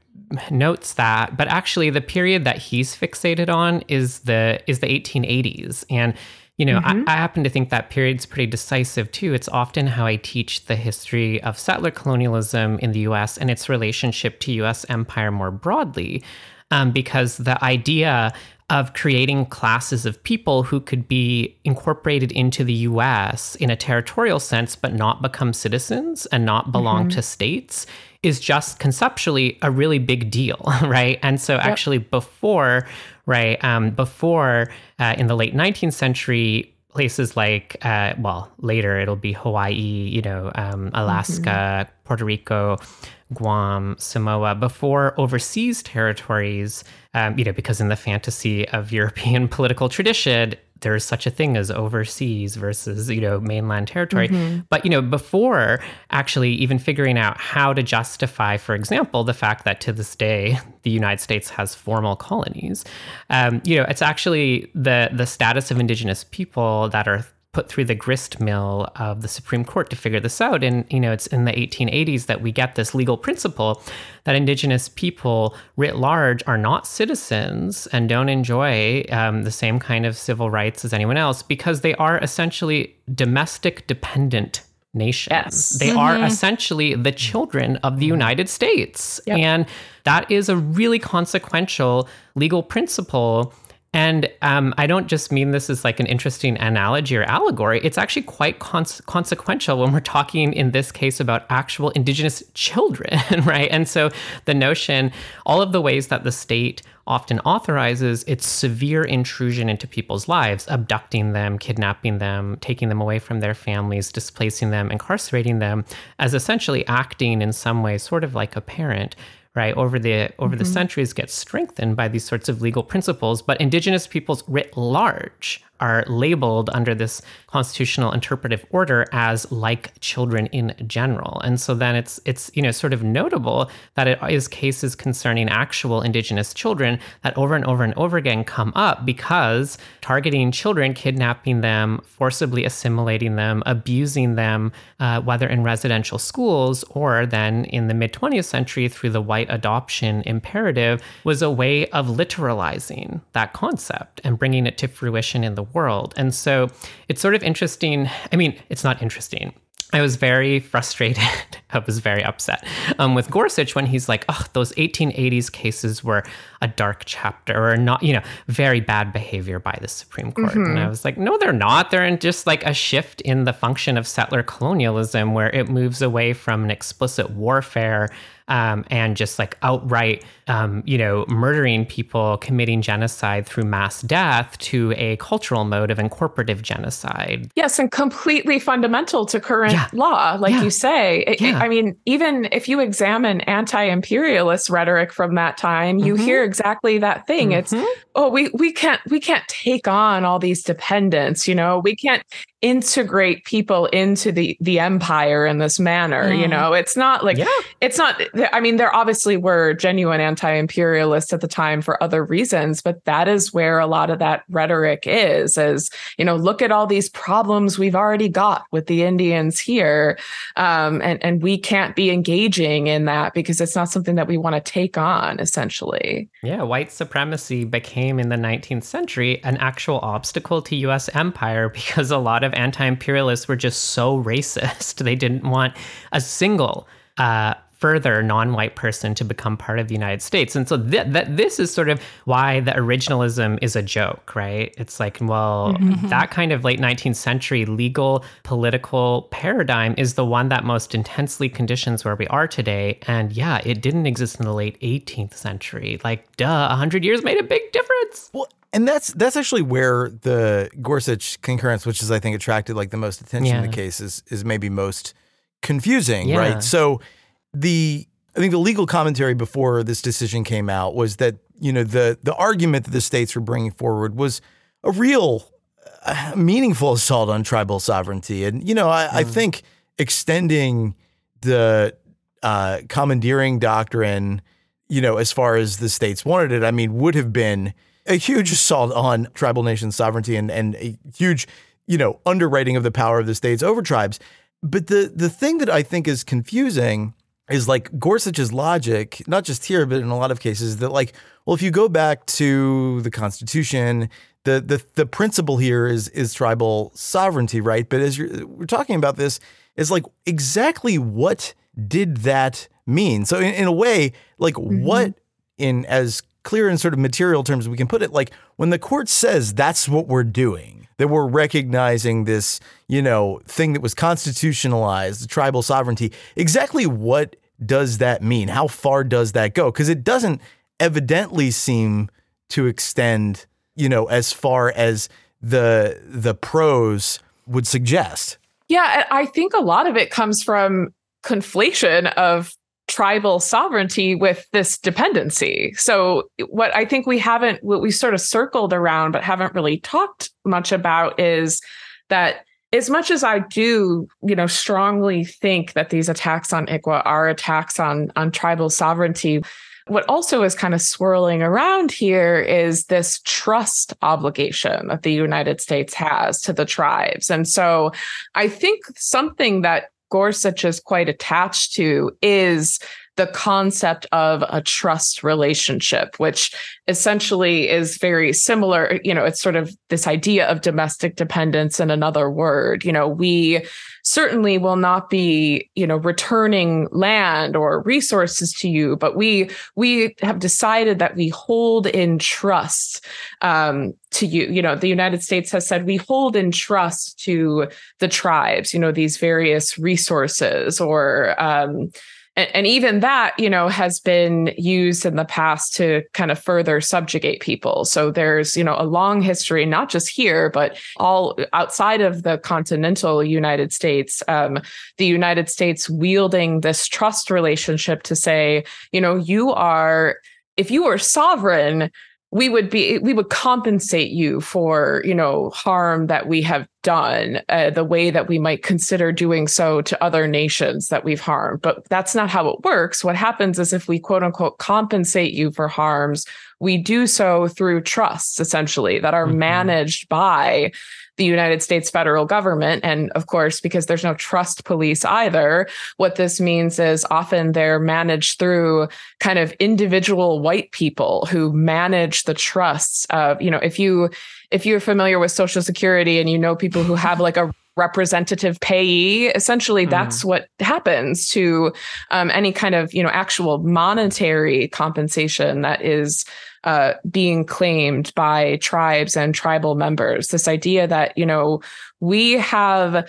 D: notes that, but actually the period that he's fixated on is the is the 1880s, and you know mm-hmm. I, I, happen to think that period's pretty decisive too. It's often how I teach the history of settler colonialism in the U.S. and its relationship to U.S. empire more broadly. Um, because the idea of creating classes of people who could be incorporated into the US in a territorial sense, but not become citizens and not belong mm-hmm. to states is just conceptually a really big deal, right? And so, yep. actually, before, right, um, before uh, in the late 19th century, places like, uh, well, later it'll be Hawaii, you know, um, Alaska, mm-hmm. Puerto Rico, Guam, Samoa, before overseas territories, um, you know, because in the fantasy of European political tradition, there is such a thing as overseas versus, you know, mainland territory. Mm-hmm. But, you know, before actually even figuring out how to justify, for example, the fact that to this day the United States has formal colonies, um, you know, it's actually the the status of indigenous people that are put through the grist mill of the Supreme Court to figure this out. And, you know, it's in the 1880s that we get this legal principle that Indigenous people writ large are not citizens and don't enjoy um, the same kind of civil rights as anyone else because they are essentially domestic dependent nations. Yes. They mm-hmm. are essentially the children of the United States. Yep. And that is a really consequential legal principle And um, I don't just mean this as like an interesting analogy or allegory. It's actually quite cons- consequential when we're talking in this case about actual indigenous children, right? And so the notion, all of the ways that the state often authorizes its severe intrusion into people's lives, abducting them, kidnapping them, taking them away from their families, displacing them, incarcerating them, as essentially acting in some way sort of like a parent right over the over mm-hmm. the centuries gets strengthened by these sorts of legal principles but indigenous peoples writ large are labeled under this constitutional interpretive order as like children in general. And so then it's it's you know sort of notable that it is cases concerning actual indigenous children that over and over and over again come up because targeting children, kidnapping them, forcibly assimilating them, abusing them, uh, whether in residential schools or then in the mid 20th century through the white adoption imperative, was a way of literalizing that concept and bringing it to fruition in the world. And so it's sort of interesting. I mean, it's not interesting. I was very frustrated. I was very upset um, with Gorsuch when he's like, oh, those 1880s cases were a dark chapter or not, you know, very bad behavior by the Supreme Court. Mm-hmm. And I was like, no, they're not. They're in just like a shift in the function of settler colonialism where it moves away from an explicit warfare um, and just like outright, um, you know, murdering people, committing genocide through mass death to a cultural mode of incorporative genocide.
A: Yes, and completely fundamental to current yeah. law, like yeah. you say. It, yeah. I mean, even if you examine anti-imperialist rhetoric from that time, you mm-hmm. hear exactly that thing. Mm-hmm. It's oh, we we can't we can't take on all these dependents. You know, we can't integrate people into the the empire in this manner mm. you know it's not like yeah. it's not i mean there obviously were genuine anti-imperialists at the time for other reasons but that is where a lot of that rhetoric is as you know look at all these problems we've already got with the indians here um, and and we can't be engaging in that because it's not something that we want to take on essentially
D: yeah white supremacy became in the 19th century an actual obstacle to us empire because a lot of anti imperialists were just so racist. They didn't want a single uh, further non-white person to become part of the United States. And so th- that this is sort of why the originalism is a joke, right? It's like, well, mm-hmm. that kind of late 19th century legal political paradigm is the one that most intensely conditions where we are today. And yeah, it didn't exist in the late 18th century. Like, duh, 100 years made a big difference.
C: Well, and that's that's actually where the Gorsuch concurrence, which is I think attracted like the most attention yeah. in the case, is is maybe most confusing, yeah. right? So the I think the legal commentary before this decision came out was that you know the the argument that the states were bringing forward was a real uh, meaningful assault on tribal sovereignty, and you know I, mm. I think extending the uh, commandeering doctrine, you know, as far as the states wanted it, I mean, would have been a huge assault on tribal nation sovereignty and, and a huge, you know, underwriting of the power of the states over tribes. But the the thing that I think is confusing is like Gorsuch's logic, not just here, but in a lot of cases, that like, well, if you go back to the Constitution, the the the principle here is is tribal sovereignty, right? But as you're we're talking about this, is like exactly what did that mean? So in, in a way, like mm-hmm. what in as clear and sort of material terms we can put it like when the court says that's what we're doing that we're recognizing this you know thing that was constitutionalized the tribal sovereignty exactly what does that mean? How far does that go? Because it doesn't evidently seem to extend you know as far as the the prose would suggest.
A: Yeah i think a lot of it comes from conflation of tribal sovereignty with this dependency. So what I think we haven't what we sort of circled around but haven't really talked much about is that as much as I do, you know, strongly think that these attacks on ICWA are attacks on on tribal sovereignty, what also is kind of swirling around here is this trust obligation that the United States has to the tribes. And so I think something that Gorsuch is quite attached to is the concept of a trust relationship, which essentially is very similar. You know, it's sort of this idea of domestic dependence in another word. You know, we certainly will not be, you know, returning land or resources to you, but we we have decided that we hold in trust um, to you. You know, the United States has said we hold in trust to the tribes. You know, these various resources or um, and, and even that you know has been used in the past to kind of further subjugate people. So there's you know a long history not just here but all outside of the continental united states um, the united states wielding this trust relationship to say you know you are if you are sovereign we would be we would compensate you for you know harm that we have done uh, the way that we might consider doing so to other nations that we've harmed but that's not how it works what happens is if we quote unquote compensate you for harms we do so through trusts essentially that are mm-hmm. managed by the United States federal government. And of course, because there's no trust police either, what this means is often they're managed through kind of individual white people who manage the trusts of, you know, if you if you're familiar with social security and you know people who have like a representative payee essentially that's mm. what happens to um, any kind of you know actual monetary compensation that is uh, being claimed by tribes and tribal members. This idea that, you know, we have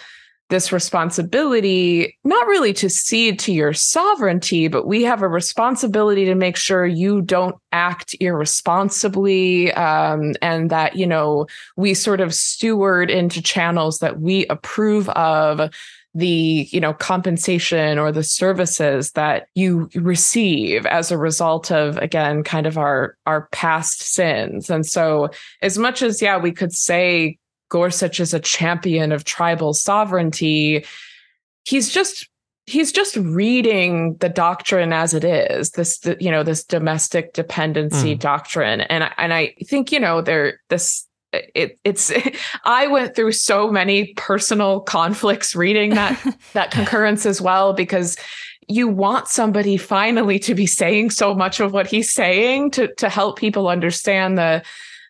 A: this responsibility, not really to cede to your sovereignty, but we have a responsibility to make sure you don't act irresponsibly um, and that, you know, we sort of steward into channels that we approve of the you know compensation or the services that you receive as a result of again kind of our our past sins and so as much as yeah we could say gorsuch is a champion of tribal sovereignty he's just he's just reading the doctrine as it is this you know this domestic dependency mm. doctrine and and i think you know there this it, it's i went through so many personal conflicts reading that that concurrence as well because you want somebody finally to be saying so much of what he's saying to to help people understand the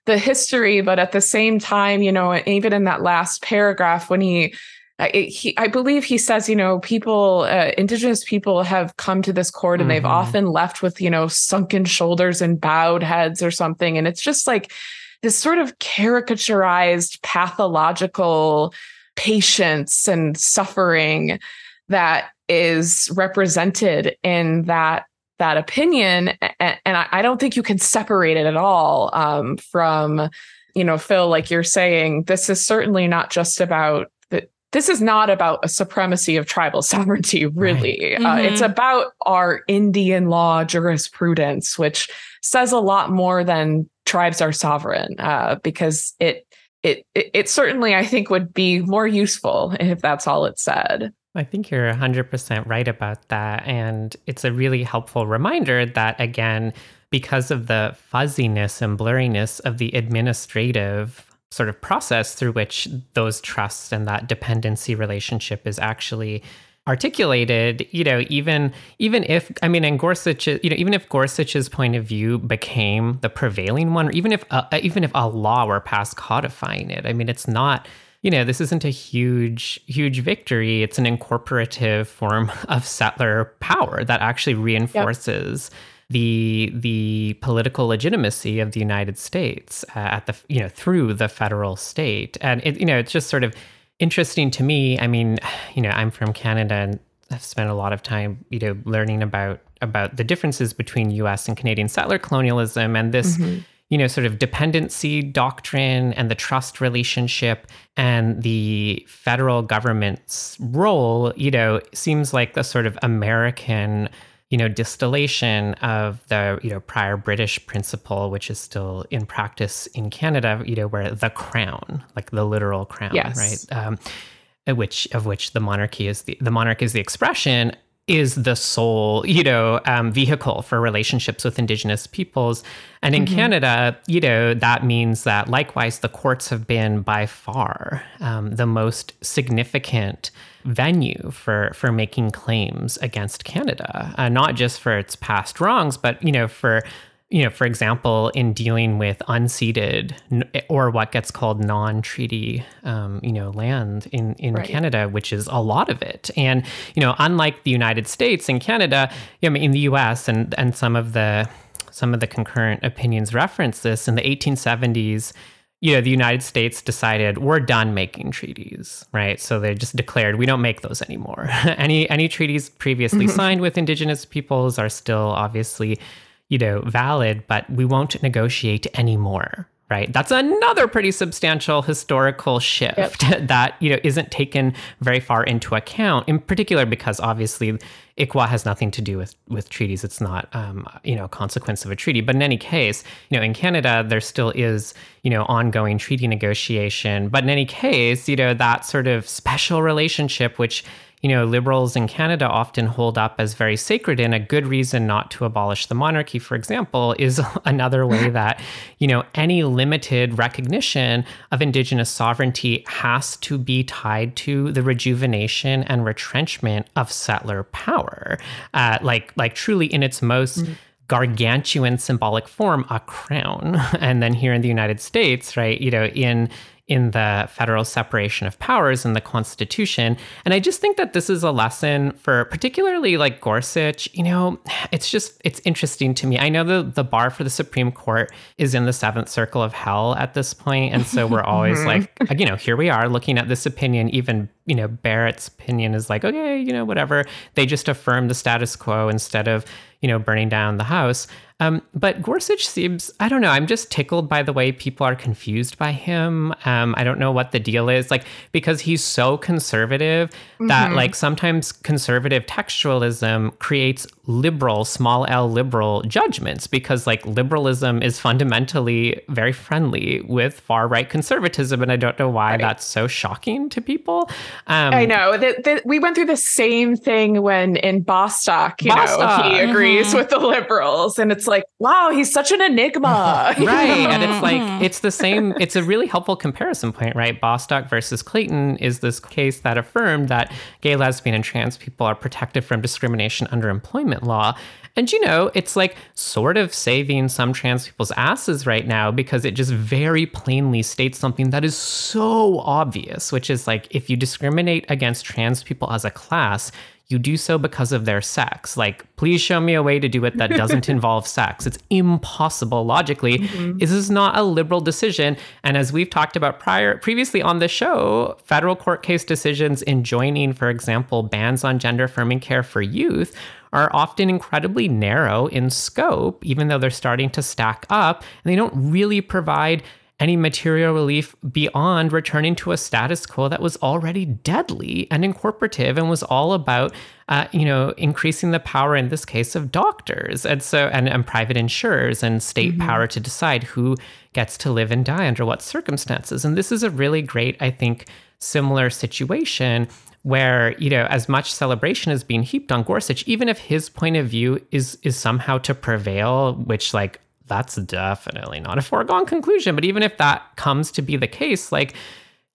A: the history but at the same time you know even in that last paragraph when he he, I believe he says, you know, people, uh, indigenous people have come to this court and mm-hmm. they've often left with, you know, sunken shoulders and bowed heads or something. And it's just like, this sort of caricaturized pathological patience and suffering that is represented in that that opinion. And, I, I, don't think you can separate it at all um, from you know phil like you're saying this is certainly not just about this is not about a supremacy of tribal sovereignty really right. mm-hmm. uh, it's mm-hmm. about our indian law jurisprudence which says a lot more than tribes are sovereign uh, because it, it it certainly I think would be more useful if that's all it said.
D: I think you're 100% right about that. And it's a really helpful reminder that, again, because of the fuzziness and blurriness of the administrative sort of process through which those trusts and that dependency relationship is actually articulated, you know, even even if I mean, and Gorsuch, you know, even if Gorsuch's point of view became the prevailing one, or even if uh, even if a law were passed codifying it, I mean, it's not. You know, this isn't a huge, huge victory. It's an incorporative form of settler power that actually reinforces yep the the political legitimacy of the United States uh, at the you know through the federal state, and it you know it's just sort of interesting to me. I mean, you know, I'm from Canada and I've spent a lot of time, you know, learning about about the differences between U.S. and Canadian settler colonialism and this. Mm-hmm. You know, sort of dependency doctrine and the trust relationship and the federal government's role, you know, seems like the sort of American you know, distillation of the, you know, prior British principle, which is still in practice in Canada, you know, where the crown, like the literal crown, yes. right? Um, which of which the monarchy is the the monarch is the expression is the sole, you know, um, vehicle for relationships with Indigenous peoples. And in mm-hmm. Canada, you know, that means that likewise, the courts have been by far um, the most significant venue for for making claims against Canada, uh, not just for its past wrongs, but you know, for you know, for example, in dealing with unceded or what gets called non-treaty, um, you know, land in in right. Canada, which is a lot of it. And you know, unlike the United States and Canada, you know, in the U.S. and and some of the some of the concurrent opinions reference this in the 1870s. You know, the United States decided we're done making treaties, right? So they just declared we don't make those anymore. any any treaties previously mm-hmm. signed with Indigenous peoples are still obviously you know, valid, but we won't negotiate anymore. Right. That's another pretty substantial historical shift yep. that, you know, isn't taken very far into account, in particular because obviously ICWA has nothing to do with, with treaties. It's not, um, you know, a consequence of a treaty. But in any case, you know, in Canada, there still is, you know, ongoing treaty negotiation. But in any case, you know, that sort of special relationship, which you know, liberals in Canada often hold up as very sacred and a good reason not to abolish the monarchy, for example, is another way that, you know, any limited recognition of Indigenous sovereignty has to be tied to the rejuvenation and retrenchment of settler power, uh, like, like truly in its most. Mm-hmm gargantuan symbolic form a crown and then here in the united states right you know in in the federal separation of powers in the Constitution. And I just think that this is a lesson for particularly like Gorsuch. You know, it's just, it's interesting to me. I know the, the bar for the Supreme Court is in the seventh circle of hell at this point, And so we're always mm-hmm. like, uh, you know, here we are looking at this opinion, even you know, Barrett's opinion is like, okay, you know, whatever. They just affirm the status quo instead of, you know, burning down the house. Um, but Gorsuch seems, I don't know, I'm just tickled by the way people are confused by him. Um, I don't know what the deal is, like, because he's so conservative mm-hmm. that, like, sometimes conservative textualism creates liberal, small l liberal judgments because, like, liberalism is fundamentally very friendly with far right conservatism. And I don't know why right. that's so shocking to people.
A: Um, I know that we went through the same thing when in Bostock, you Bostock. know, he agreed. mm-hmm. With the liberals. And it's it's like, wow, he's such an enigma.
D: right. And it's like, it's the same, it's a really helpful comparison point, right? Bostock versus Clayton is this case that affirmed that gay, lesbian, and trans people are protected from discrimination under employment law. And you know, it's like sort of saving some trans people's asses right now because it just very plainly states something that is so obvious, which is like if you discriminate against trans people as a class, you do so because of their sex. Like, please show me a way to do it that doesn't involve sex. It's impossible logically. Mm-hmm. This is not a liberal decision. And as we've talked about prior previously on the show, federal court case decisions enjoining, for example, bans on gender affirming care for youth are often incredibly narrow in scope, even though they're starting to stack up, and they don't really provide any material relief beyond returning to a status quo that was already deadly and incorporative and was all about uh, you know increasing the power in this case of doctors and so and, and private insurers and state mm-hmm. power to decide who gets to live and die under what circumstances and this is a really great i think similar situation where you know as much celebration is being heaped on Gorsuch, even if his point of view is is somehow to prevail, which like that's definitely not a foregone conclusion. But even if that comes to be the case, like,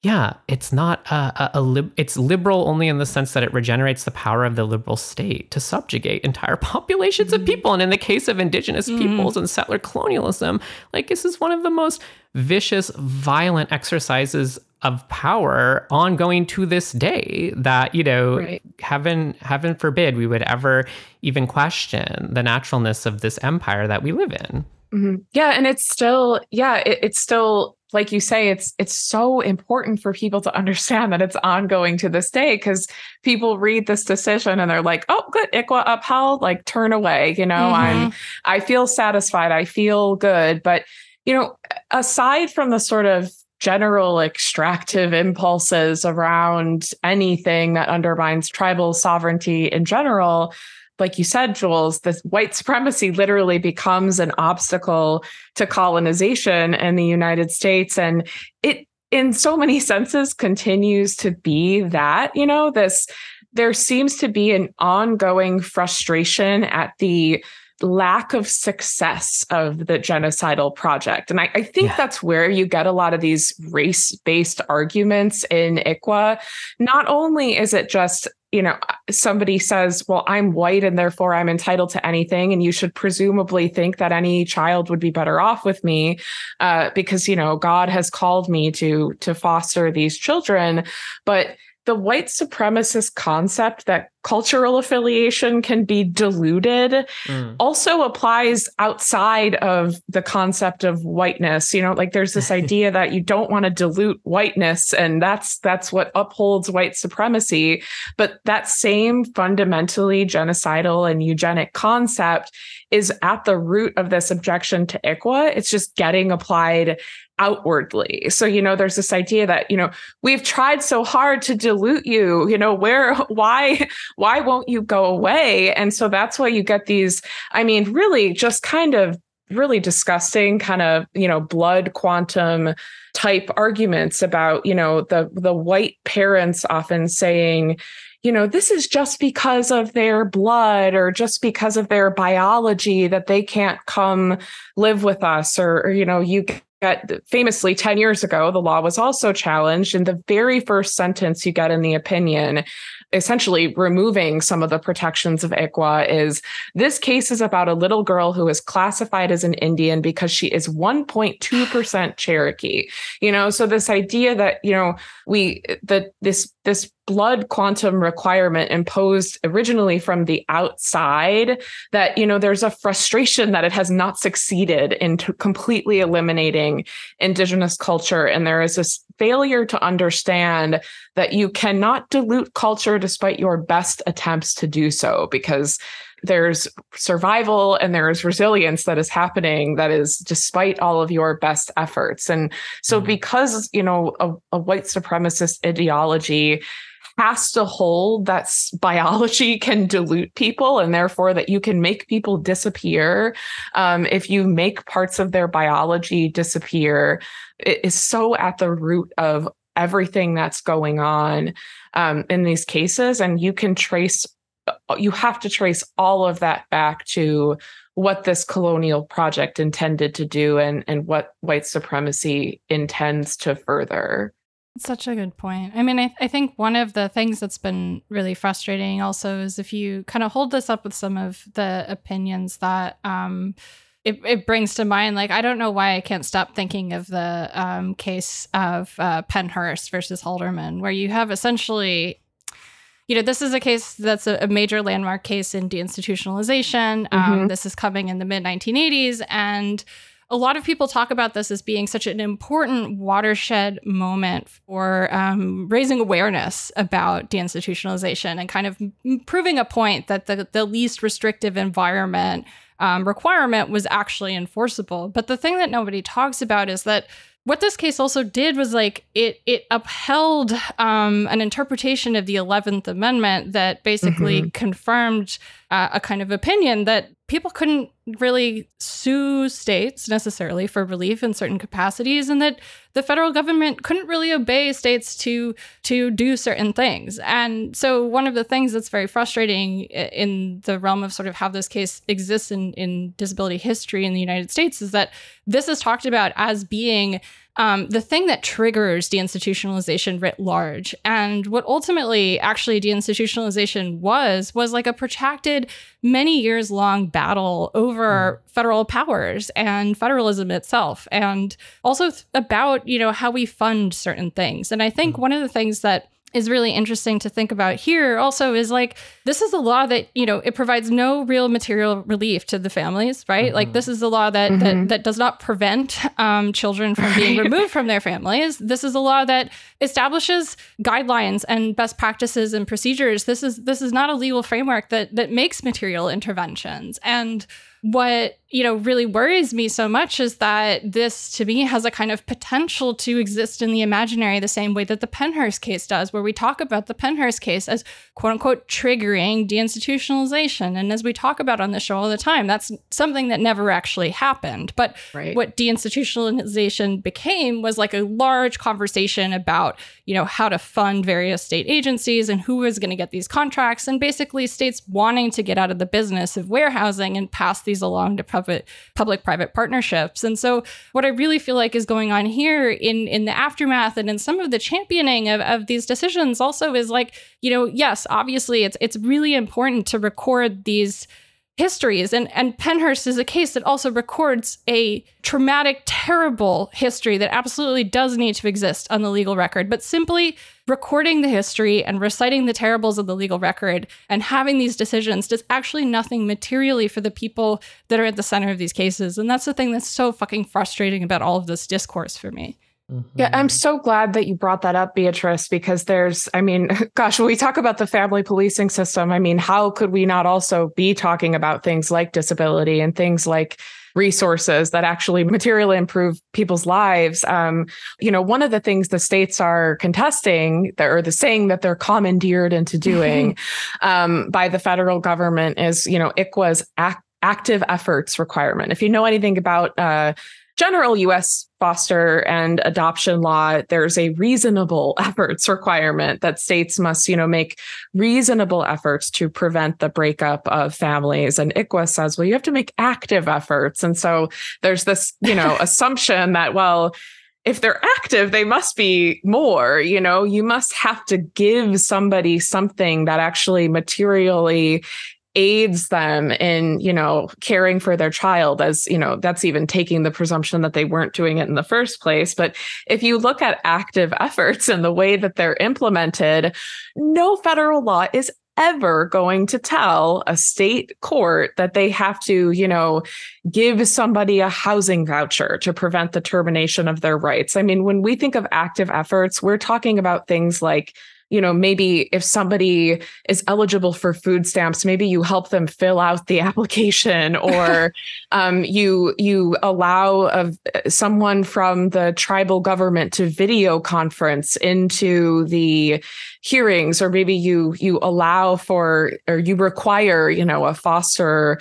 D: yeah, it's not a, a, a lib- it's liberal only in the sense that it regenerates the power of the liberal state to subjugate entire populations mm-hmm. of people. And in the case of indigenous mm-hmm. peoples and settler colonialism, like this is one of the most vicious, violent exercises of power ongoing to this day that you know right. heaven heaven forbid we would ever even question the naturalness of this empire that we live in
A: Mm-hmm. Yeah, and it's still yeah, it, it's still like you say it's it's so important for people to understand that it's ongoing to this day because people read this decision and they're like, "Oh, good, ICWA upheld, like turn away." You know, mm-hmm. I'm I feel satisfied, I feel good, but you know, aside from the sort of general extractive impulses around anything that undermines tribal sovereignty in general, like you said, Jules, this white supremacy literally becomes an obstacle to colonization in the United States. And it, in so many senses, continues to be that, you know, this there seems to be an ongoing frustration at the lack of success of the genocidal project. And I, I think yeah. that's where you get a lot of these race based arguments in ICWA. Not only is it just, you know, somebody says, well, I'm white and therefore I'm entitled to anything. And you should presumably think that any child would be better off with me uh, because, you know, God has called me to, to foster these children. But the white supremacist concept that cultural affiliation can be diluted mm. also applies outside of the concept of whiteness you know like there's this idea that you don't want to dilute whiteness and that's that's what upholds white supremacy but that same fundamentally genocidal and eugenic concept is at the root of this objection to ICWA. It's just getting applied outwardly. So, you know, there's this idea that, you know, we've tried so hard to dilute you, you know, where, why, why won't you go away? And so that's why you get these, I mean, really just kind of really disgusting kind of, you know, blood quantum type arguments about, you know, the, the white parents often saying, you know, this is just because of their blood or just because of their biology that they can't come live with us or, or you know, you get famously 10 years ago, the law was also challenged. And the very first sentence you get in the opinion essentially removing some of the protections of ICWA is this case is about a little girl who is classified as an Indian because she is 1.2% Cherokee. You know, so this idea that, you know, we that this this blood quantum requirement imposed originally from the outside that you know there's a frustration that it has not succeeded in completely eliminating indigenous culture and there is this failure to understand that you cannot dilute culture despite your best attempts to do so because there's survival and there's resilience that is happening that is despite all of your best efforts and so mm-hmm. because you know a, a white supremacist ideology has to hold that biology can dilute people and therefore that you can make people disappear. Um, if you make parts of their biology disappear it is so at the root of everything that's going on um, in these cases. And you can trace uh, you have to trace all of that back to what this colonial project intended to do and and what white supremacy intends to further
B: such a good point. I mean, I, I think one of the things that's been really frustrating also is if you kind of hold this up with some of the opinions that um, it, it brings to mind. Like, I don't know why I can't stop thinking of the um, case of uh, Pennhurst versus Halderman, where you have essentially you know, this is a case that's a, a major landmark case in deinstitutionalization. Um, mm-hmm. this is coming in the mid 1980s. And a lot of people talk about this as being such an important watershed moment for um, raising awareness about deinstitutionalization and kind of proving a point that the, the least restrictive environment um, requirement was actually enforceable. But the thing that nobody talks about is that what this case also did was like it it upheld um, an interpretation of the Eleventh Amendment that basically mm-hmm. confirmed uh, a kind of opinion that people couldn't really sue states necessarily for relief in certain capacities and that the federal government couldn't really obey states to to do certain things and so one of the things that's very frustrating in the realm of sort of how this case exists in in disability history in the united states is that this is talked about as being um, the thing that triggers deinstitutionalization writ large. And what ultimately actually deinstitutionalization was, was like a protracted, many years long battle over mm. federal powers and federalism itself, and also th- about, you know, how we fund certain things. And I think mm. one of the things that is really interesting to think about here also is like this is a law that you know it provides no real material relief to the families right mm-hmm. like this is a law that, mm-hmm. that that does not prevent um, children from being removed from their families this is a law that establishes guidelines and best practices and procedures this is this is not a legal framework that that makes material interventions and what you know really worries me so much is that this to me has a kind of potential to exist in the imaginary the same way that the Pennhurst case does where we talk about the Pennhurst case as quote unquote triggering deinstitutionalization and as we talk about on the show all the time that's something that never actually happened but right. what deinstitutionalization became was like a large conversation about you know how to fund various state agencies and who was going to get these contracts and basically states wanting to get out of the business of warehousing and pass these along to public public private partnerships. And so what I really feel like is going on here in in the aftermath and in some of the championing of, of these decisions also is like, you know, yes, obviously it's it's really important to record these histories. And, and Pennhurst is a case that also records a traumatic, terrible history that absolutely does need to exist on the legal record. But simply recording the history and reciting the terribles of the legal record and having these decisions does actually nothing materially for the people that are at the center of these cases. And that's the thing that's so fucking frustrating about all of this discourse for me. Mm-hmm.
A: Yeah, I'm so glad that you brought that up, Beatrice, because there's, I mean, gosh, when we talk about the family policing system, I mean, how could we not also be talking about things like disability and things like resources that actually materially improve people's lives. Um, you know, one of the things the states are contesting, that, or the saying that they're commandeered into doing um, by the federal government is, you know, ICWA's act active efforts requirement. If you know anything about uh, general US foster and adoption law, there's a reasonable efforts requirement that states must, you know, make reasonable efforts to prevent the breakup of families. And ICWA says, well, you have to make active efforts. And so there's this, you know, assumption that, well, if they're active, they must be more, you know, you must have to give somebody something that actually materially aids them in you know caring for their child as you know that's even taking the presumption that they weren't doing it in the first place but if you look at active efforts and the way that they're implemented no federal law is ever going to tell a state court that they have to, you know, give somebody a housing voucher to prevent the termination of their rights. I mean, when we think of active efforts, we're talking about things like you know, maybe if somebody is eligible for food stamps, maybe you help them fill out the application, or um, you you allow of someone from the tribal government to video conference into the hearings, or maybe you you allow for or you require, you know, a foster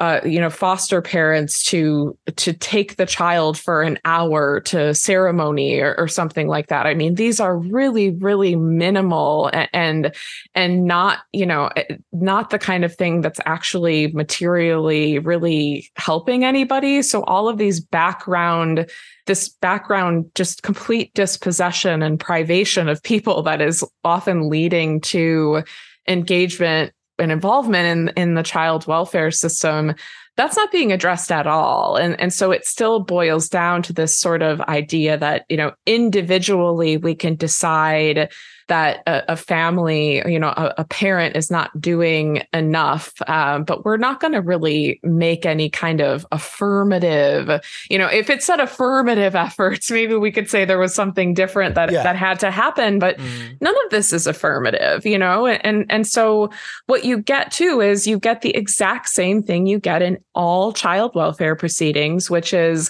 A: uh, you know foster parents to to take the child for an hour to ceremony or, or something like that. I mean these are really really minimal and and not you know eh, not the kind of thing that's actually materially really helping anybody. So all of these background this background just complete dispossession and privation of people that is often leading to engagement and involvement in in the child welfare system that's not being addressed at all. And and so it still boils down to this sort of idea that you know individually we can decide that a, a family, you know, a, a, parent is not doing enough, um, but we're not going to really make any kind of affirmative, you know, if it said affirmative efforts, maybe we could say there was something different that yeah. that had to happen, but mm. none of this is affirmative, you know, and and so what you get too is you get the exact same thing you get in all child welfare proceedings, which is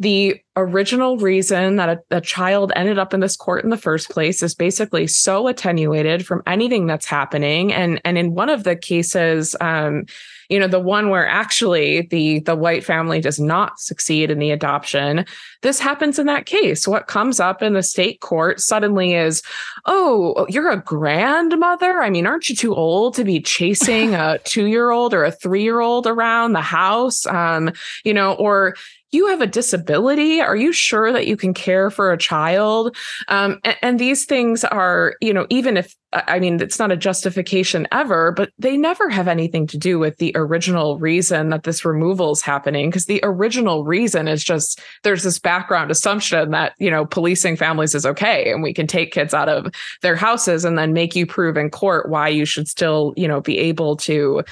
A: the original reason that a, a, child ended up in this court in the first place is basically so attenuated from anything that's happening. And and in one of the cases um, you know the one where actually the the white family does not succeed in the adoption this happens in that case. What comes up in the state court suddenly is oh you're a grandmother? I mean aren't you too old to be chasing a 2-year-old or a 3-year-old around the house? Um, you know or you have a disability? Are you sure that you can care for a child? Um, and, and, these things are you know even if i mean it's not a justification ever but they never have anything to do with the original reason that this removal is happening because the original reason is just there's this background assumption that you know policing families is okay and we can take kids out of their houses and then make you prove in court why you should still you know be able to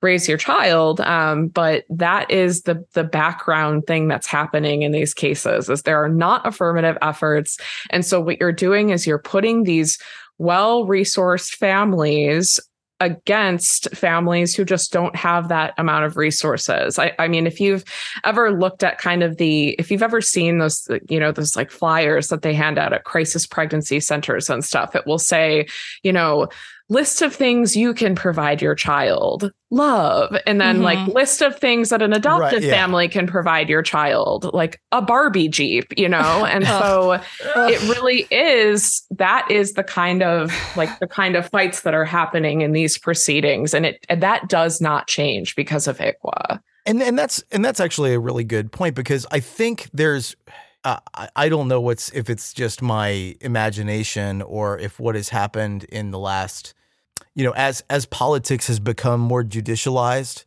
A: raise your child um, but that is the the background thing that's happening in these cases is there are not affirmative efforts and so what you're doing is you're putting these well resourced families against families who just don't have that amount of resources. I, I mean, if you've ever looked at kind of the, if you've ever seen those, you know, those like flyers that they hand out at crisis pregnancy centers and stuff, it will say, you know, list of things you can provide your child love and then mm-hmm. like list of things that an adopted right, yeah. family can provide your child like a barbie jeep you know and so it really is that is the kind of like the kind of fights that are happening in these proceedings and it and that does not change because of ICWA.
C: and and that's and that's actually a really good point because i think there's uh, I don't know what's if it's just my imagination or if what has happened in the last you know, as as politics has become more judicialized,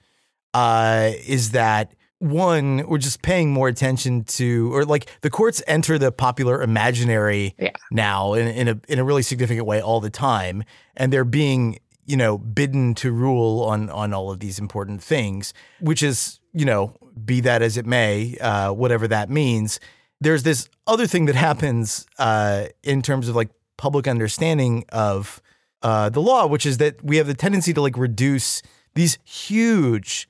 C: uh, is that one we're just paying more attention to, or like the courts enter the popular imaginary yeah. now in, in a in a really significant way all the time, and they're being you know bidden to rule on on all of these important things, which is you know be that as it may, uh, whatever that means. There's this other thing that happens uh, in terms of like public understanding of uh, the law, which is that we have the tendency to like reduce these huge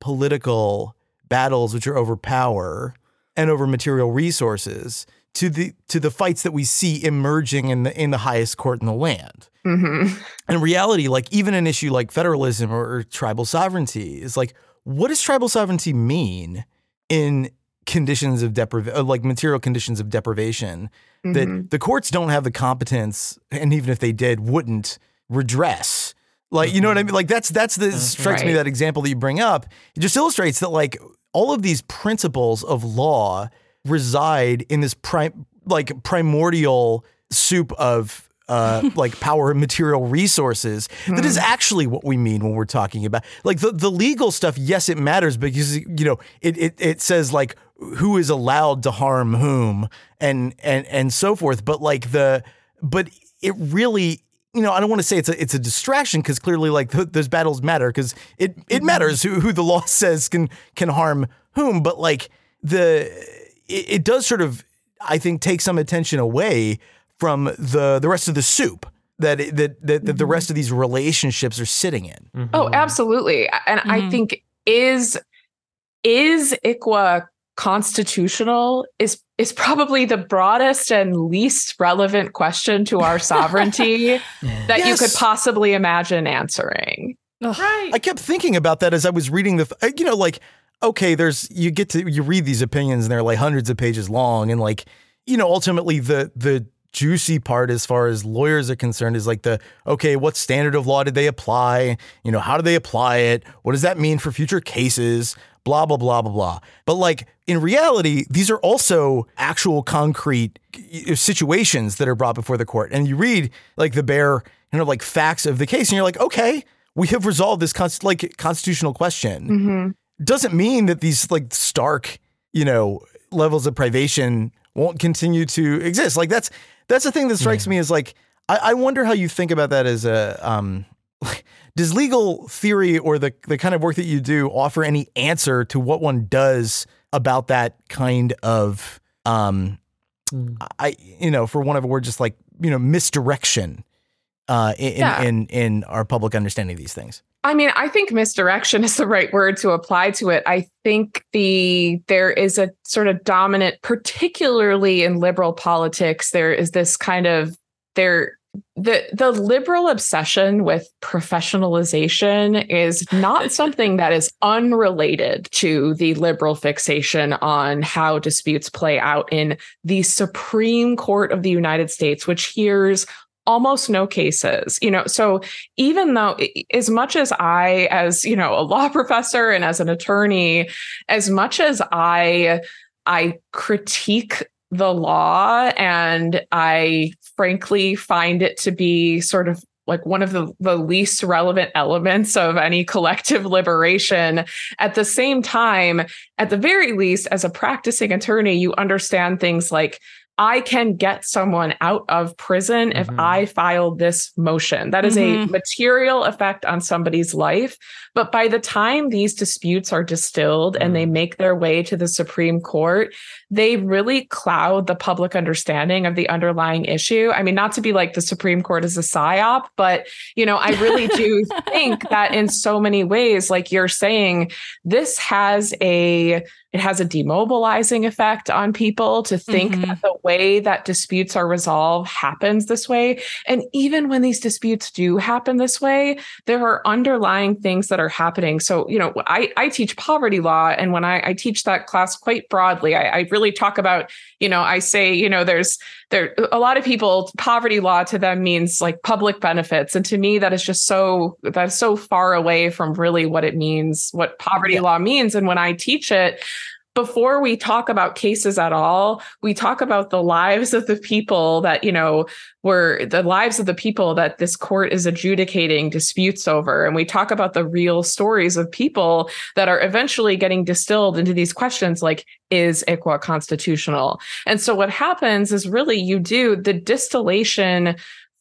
C: political battles, which are over power and over material resources, to the to the fights that we see emerging in the in the highest court in the land. Mm-hmm. In reality, like even an issue like federalism or, or tribal sovereignty is like, what does tribal sovereignty mean in conditions of deprivation, uh, like material conditions of deprivation mm-hmm. that the courts don't have the competence, and even if they did, wouldn't redress. Like, you know what I mean? Like that's that's the that's strikes right. me that example that you bring up. It just illustrates that like all of these principles of law reside in this prime like primordial soup of uh, like power and material resources. That is hmm. actually what we mean when we're talking about like the, the legal stuff. Yes, it matters because you know it, it it says like who is allowed to harm whom and and and so forth. But like the but it really you know I don't want to say it's a it's a distraction because clearly like th- those battles matter because it it mm-hmm. matters who who the law says can can harm whom. But like the it, it does sort of I think take some attention away from the the rest of the soup that that that, that the mm-hmm. rest of these relationships are sitting in.
A: Mm-hmm. Oh, absolutely. And mm-hmm. I think is is ICWA constitutional is is probably the broadest and least relevant question to our sovereignty that yes. you could possibly imagine answering.
C: Right. I kept thinking about that as I was reading the uh, you know like okay there's you get to you read these opinions and they're like hundreds of pages long and like you know ultimately the the juicy part as far as lawyers are concerned is like the okay what standard of law did they apply you know how do they apply it what does that mean for future cases blah, blah, blah, blah, blah. But like in reality, these are also actual concrete situations that are brought before the court. And you read like the bare, you know, like facts of the case, and you're like, okay, we have resolved this const- like constitutional question. Mm-hmm. Doesn't mean that these like stark, you know, levels of privation won't continue to exist. Like that's that's the thing that strikes yeah. me is like I, I wonder how you think about that as a um does legal theory or the the kind of work that you do offer any answer to what one does about that kind of um mm. I you know for one of a word just like you know misdirection uh in, yeah. in in our public understanding of these things
A: I mean, I think misdirection is the right word to apply to it. I think the there is a sort of dominant, particularly in liberal politics, there is this kind of there the the liberal obsession with professionalization is not something that is unrelated to the liberal fixation on how disputes play out in the Supreme Court of the United States which hears almost no cases you know so even though as much as i as you know a law professor and as an attorney as much as i i critique the law and i frankly find it to be sort of like one of the, the least relevant elements of any collective liberation. At the same time, at the very least, as a practicing attorney, you understand things like I can get someone out of prison mm-hmm. if I file this motion. That is mm-hmm. a material effect on somebody's life. But by the time these disputes are distilled mm-hmm. and they mm. make their way to the Supreme Court, they really cloud the public understanding of the underlying issue. I mean, not to be like the Supreme Court is a psyop, but you know, I really do think that in so many ways, like you're saying, this has a it has a demobilizing effect on people to think mm-hmm. that the way that disputes are resolved happens this way. And even when these disputes do happen this way, there are underlying things that are happening. So, you know, I, I teach poverty law. And when I, I teach that class quite broadly, I, I really talk about, you know, I say, you know, there's there a lot of people, poverty law to them means like public benefits. And to me, that is just so that's so far away from really what it means, what poverty yeah. law means. And when I teach it, before we talk about cases at all, we talk about the lives of the people that, you know, were the lives of the people that this court is adjudicating disputes over. And we talk about the real stories of people that are eventually getting distilled into these questions like, is ICWA constitutional? And so what happens is really you do the distillation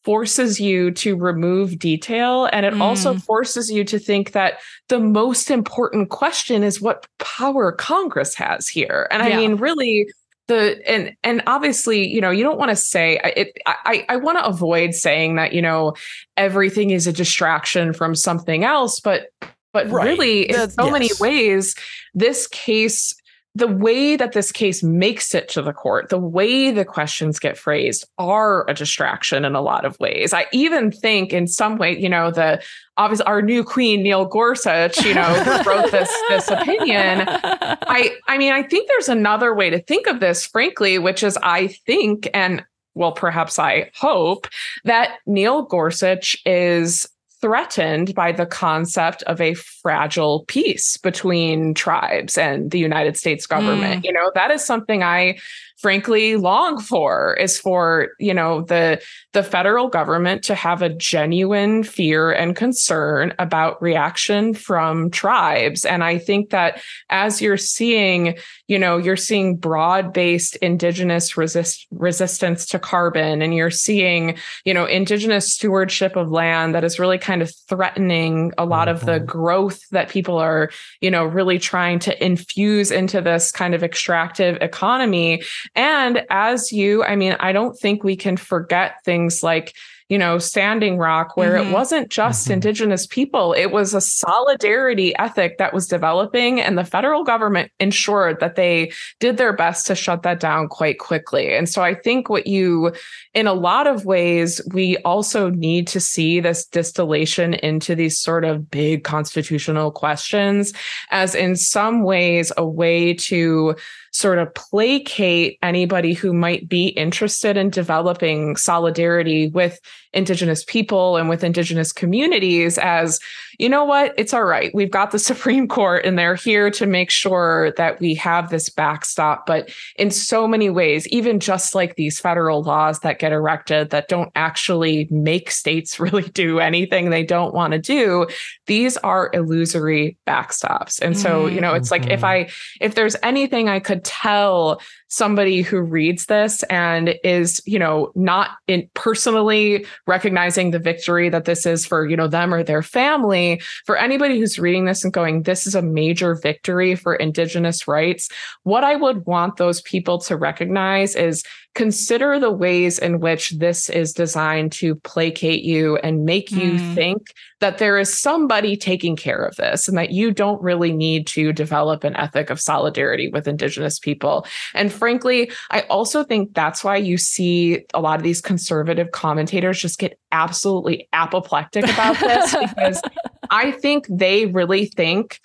A: forces you to remove detail and it mm. also forces you to think that the most important question is what power congress has here and yeah. i mean really the and and obviously you know you don't want to say it i i want to avoid saying that you know everything is a distraction from something else but but right. really in so yes. many ways this case the way that this case makes it to the court, the way the questions get phrased are a distraction in a lot of ways. I even think in some way, you know, the obviously our new queen, Neil Gorsuch, you know, wrote this this opinion. I I mean, I think there's another way to think of this, frankly, which is I think and well, perhaps I hope that Neil Gorsuch is threatened by the concept of a fragile peace between tribes and the United States government. Mm. You know, that is something I frankly long for is for you know the the federal government to have a genuine fear and concern about reaction from tribes and i think that as you're seeing you know you're seeing broad-based indigenous resist resistance to carbon and you're seeing you know indigenous stewardship of land that is really kind of threatening a lot mm-hmm. of the mm-hmm. growth that people are you know really trying to infuse into this kind of extractive economy and as you, I mean, I don't think we can forget things like you know, Standing Rock, where mm-hmm. it wasn't just mm-hmm. Indigenous people, it was a solidarity ethic that was developing, and the federal government ensured that they did their best to shut that down quite quickly. And so I think what you, in a lot of ways, we also need to see this distillation into these sort of big constitutional questions as, in some ways, a way to sort of placate anybody who might be interested in developing solidarity with Indigenous people and with Indigenous communities as, you know what, it's all right. We've got the Supreme Court and they're here to make sure that we have this backstop. But in so many ways, even just like these federal laws that get erected that don't actually make states really do anything they don't want to do, these are illusory backstops. And so, you know, it's like if mm-hmm. I, if there's anything I could tell somebody who reads this and is, you know, not in personally recognizing the victory that this is for, you know, them or their family, for anybody who's reading this and going, this is a major victory for Indigenous rights, what I would want those people to recognize is consider the ways in which this is designed to placate you and make you mm. think that there is somebody taking care of this and that you don't really need to develop an ethic of solidarity with Indigenous people. And frankly, I also think that's why you see a lot of these conservative commentators just get absolutely apoplectic about this because I think they really think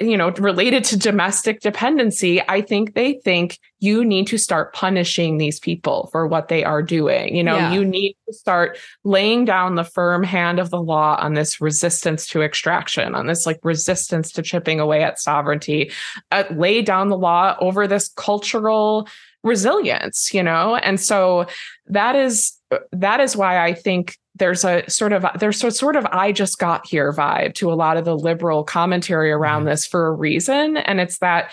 A: you know, related to domestic dependency, I think they think you need to start punishing these people for what they are doing. You know, yeah. you need to start laying down the firm hand of the law on this resistance to extraction, on this like resistance to chipping away at sovereignty, uh, lay down the law over this cultural resilience, you know? And so that is that is why I think there's a sort of there's a sort of I just got here vibe to a lot of the liberal commentary around mm-hmm. this for a reason. And it's that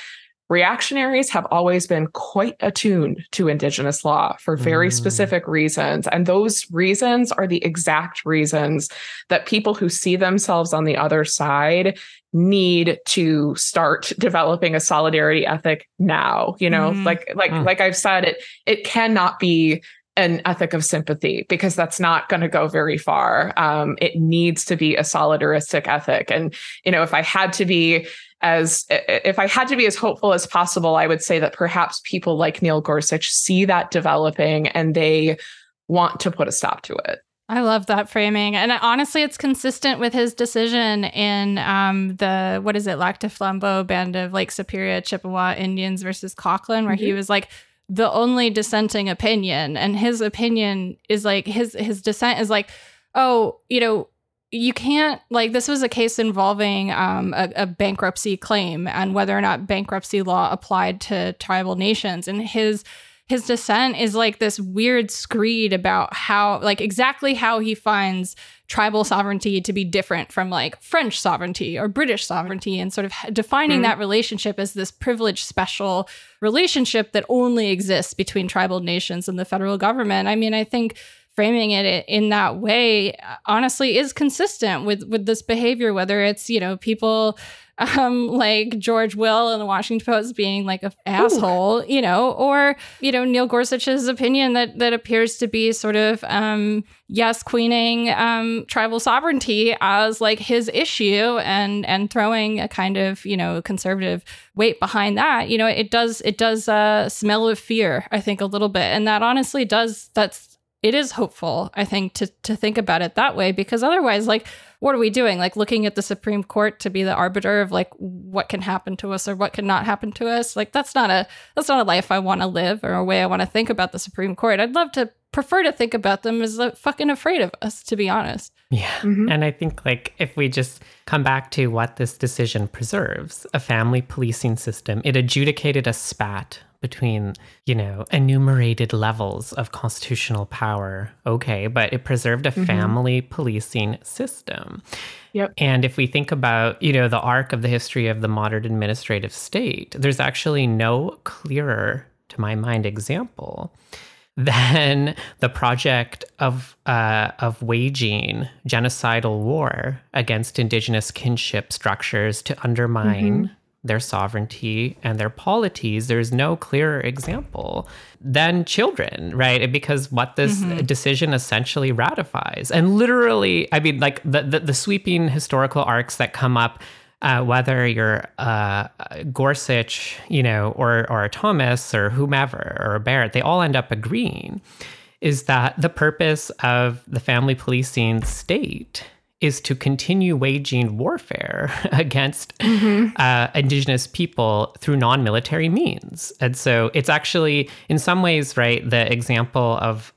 A: reactionaries have always been quite attuned to indigenous law for very mm. specific reasons and those reasons are the exact reasons that people who see themselves on the other side need to start developing a solidarity ethic now you know mm. like like mm. like i've said it it cannot be an ethic of sympathy because that's not going to go very far. Um, it needs to be a solidaristic ethic. And, you know, if I had to be as if I had to be as hopeful as possible, I would say that perhaps people like Neil Gorsuch see that developing and they want to put a stop to it.
B: I love that framing. And honestly, it's consistent with his decision in um, the, what is it, Lac du Flambeau band of Lake Superior Chippewa Indians versus Coughlin, where mm-hmm. he was like, the only dissenting opinion. And his opinion is like, his, his dissent is like, oh, you know, you can't like this was a case involving um, a, a, bankruptcy claim and whether or not bankruptcy law applied to tribal nations and his his dissent is like this weird screed about how like exactly how he finds tribal sovereignty to be different from like french sovereignty or british sovereignty and sort of defining mm-hmm. that relationship as this privileged special relationship that only exists between tribal nations and the federal government i mean i think framing it in that way honestly is consistent with with this behavior whether it's you know people um like George Will in the Washington Post being like an asshole, you know, or you know Neil Gorsuch's opinion that that appears to be sort of um yes queening um tribal sovereignty as like his issue and and throwing a kind of, you know, conservative weight behind that. You know, it does it does uh smell of fear, I think a little bit. And that honestly does that's it is hopeful, I think, to to think about it that way because otherwise, like, what are we doing? Like looking at the Supreme Court to be the arbiter of like what can happen to us or what cannot happen to us. Like that's not a that's not a life I want to live or a way I want to think about the Supreme Court. I'd love to prefer to think about them as like, fucking afraid of us, to be honest.
D: Yeah. Mm-hmm. And I think like if we just come back to what this decision preserves, a family policing system, it adjudicated a spat between, you know, enumerated levels of constitutional power. Okay, but it preserved a mm-hmm. family policing system.
A: Yep.
D: And if we think about, you know, the arc of the history of the modern administrative state, there's actually no clearer, to my mind, example than the project of uh, of waging genocidal war against indigenous kinship structures to undermine mm-hmm their sovereignty and their polities, there's no clearer example than children, right? Because what this mm-hmm. decision essentially ratifies. And literally, I mean, like the, the, the sweeping historical arcs that come up, uh, whether you're uh, Gorsuch, you know, or, or Thomas or whomever or Barrett, they all end up agreeing is that the purpose of the family policing state is to continue waging warfare against mm-hmm. uh, indigenous people through non-military means and so it's actually in some ways right the example of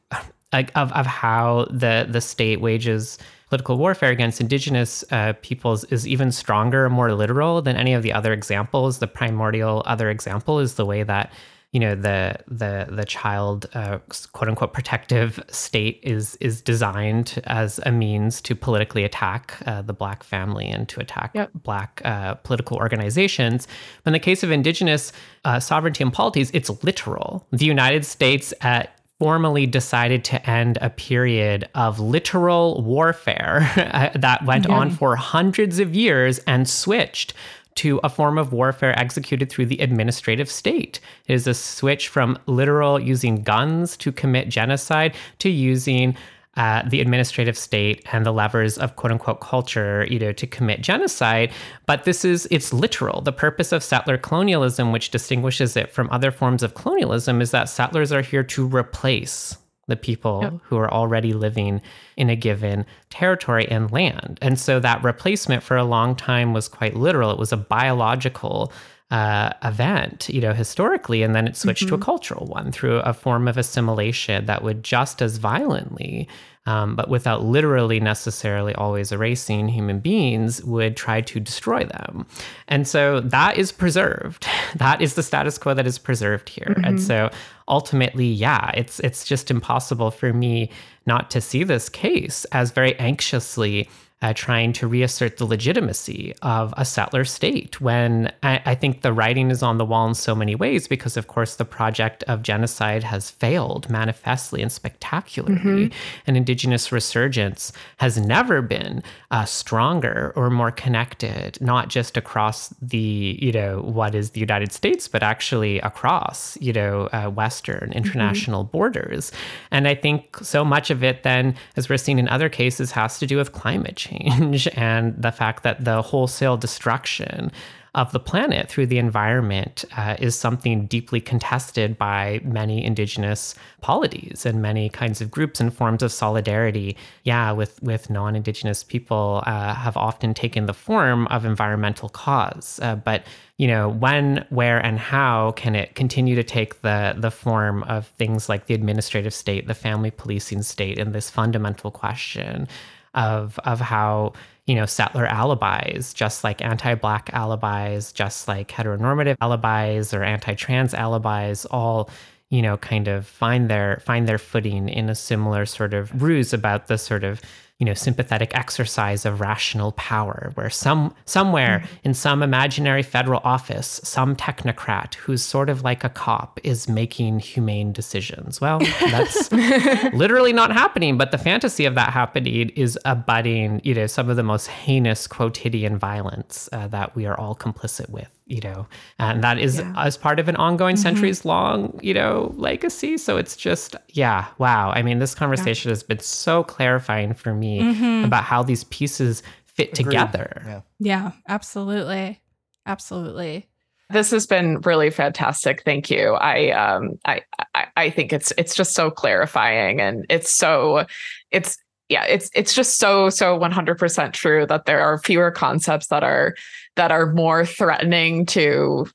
D: of, of how the the state wages political warfare against indigenous uh, peoples is even stronger more literal than any of the other examples the primordial other example is the way that you know the the the child uh, quote unquote protective state is is designed as a means to politically attack uh, the black family and to attack yep. black uh, political organizations. But in the case of indigenous uh, sovereignty and polities, it's literal. The United States at formally decided to end a period of literal warfare uh, that went yeah. on for hundreds of years and switched to a form of warfare executed through the administrative state. It is a switch from literal using guns to commit genocide to using uh, the administrative state and the levers of quote unquote culture, you know, to commit genocide. But this is, it's literal. The purpose of settler colonialism, which distinguishes it from other forms of colonialism, is that settlers are here to replace the people yep. who are already living in a given territory and land. And so that replacement for a long time was quite literal. It was a biological uh, event, you know, historically, and then it switched mm-hmm. to a mm-hmm. cultural one through a form of assimilation that would just as violently, um, but without literally necessarily always erasing human beings, would try to destroy them. And so that is preserved. That is the status quo that is preserved here. Mm-hmm. And so ultimately, yeah, it's it's just impossible for me not to see this case as very anxiously uh, trying to reassert the legitimacy of a settler state when I, I, think the writing is on the wall in so many ways because, of course, the project of genocide has failed manifestly and spectacularly. Mm-hmm. And Indigenous resurgence has never been uh, stronger or more connected, not just across the, you know, what is the United States, but actually across, you know, uh, Western mm-hmm. international mm-hmm. borders. And I think so much of it then, as we're seeing in other cases, has to do with climate change change and the fact that the wholesale destruction of the planet through the environment uh, is something deeply contested by many indigenous polities and many kinds of groups and forms of solidarity. Yeah, with with non-indigenous people uh, have often taken the form of environmental cause, uh, but you know when, where, and how can it continue to take the the form of things like the administrative state, the family policing state, and this fundamental question of of how you know settler alibis just like anti-black alibis just like heteronormative alibis or anti-trans alibis all you know kind of find their find their footing in a similar sort of ruse about the sort of you know sympathetic exercise of rational power where some somewhere mm-hmm. in some imaginary federal office some technocrat who's sort of like a cop is making humane decisions well that's literally not happening but the fantasy of that happening is abutting you know some of the most heinous quotidian violence uh, that we are all complicit with you know and that is yeah. as part of an ongoing mm-hmm. centuries long you know legacy so it's just yeah wow i mean this conversation yeah. has been so clarifying for me mm-hmm. about how these pieces fit Agreed. together
B: yeah. yeah absolutely absolutely
A: this has been really fantastic thank you i um I, I i think it's it's just so clarifying and it's so it's yeah, it's it's just so so 100% true that there are fewer concepts that are that are more threatening to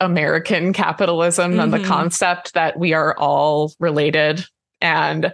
A: American capitalism mm-hmm. than the concept that we are all related and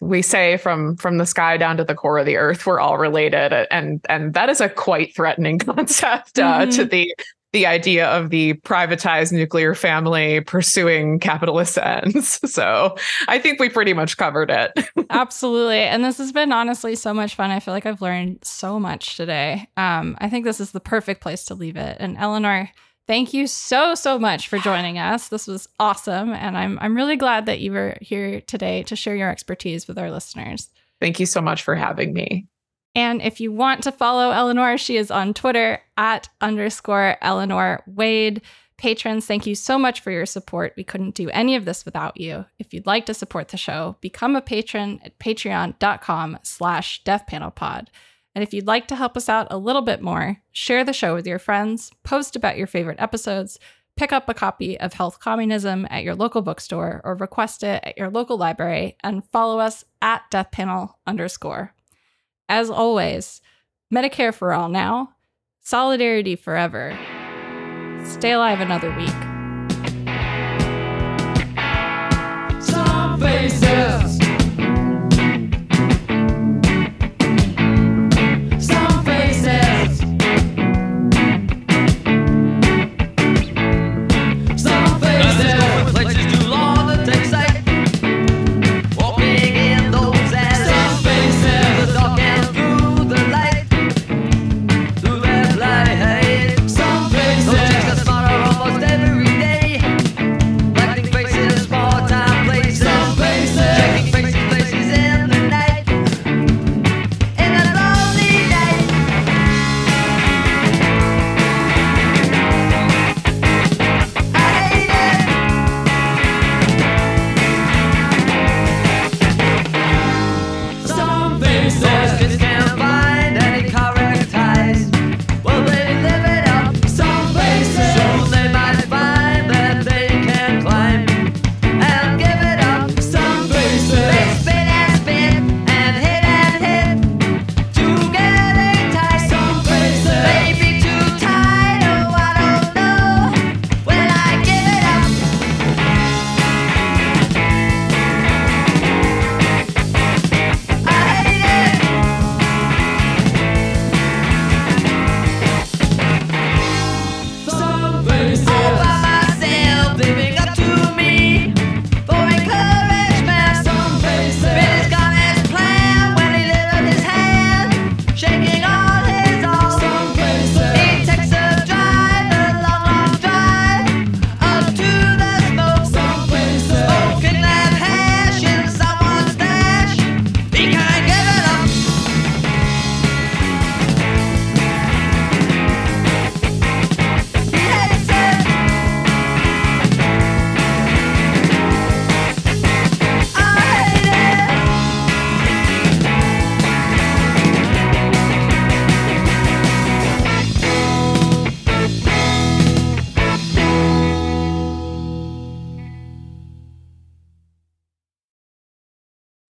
A: we say from from the sky down to the core of the earth we're all related and and that is a quite threatening concept uh, mm-hmm. to the the idea of the privatized nuclear family pursuing capitalist ends. So I think we pretty much covered it.
B: Absolutely. And this has been honestly so much fun. I feel like I've learned so much today. Um, I think this is the perfect place to leave it. And Elenore, thank you so, so much for joining us. This was awesome. And I'm, I'm really glad that you were here today to share your expertise with our listeners.
A: Thank you so much for having me.
B: And if you want to follow Elenore, she is on Twitter at underscore Elenore Wade. Patrons, thank you so much for your support. We couldn't do any of this without you. If you'd like to support the show, become a patron at patreon.com slash deathpanelpod. And if you'd like to help us out a little bit more, share the show with your friends, post about your favorite episodes, pick up a copy of Health Communism at your local bookstore or request it at your local library, and follow us at deathpanel underscore. As always, Medicare for all now, solidarity forever. Stay alive another week. Some faces.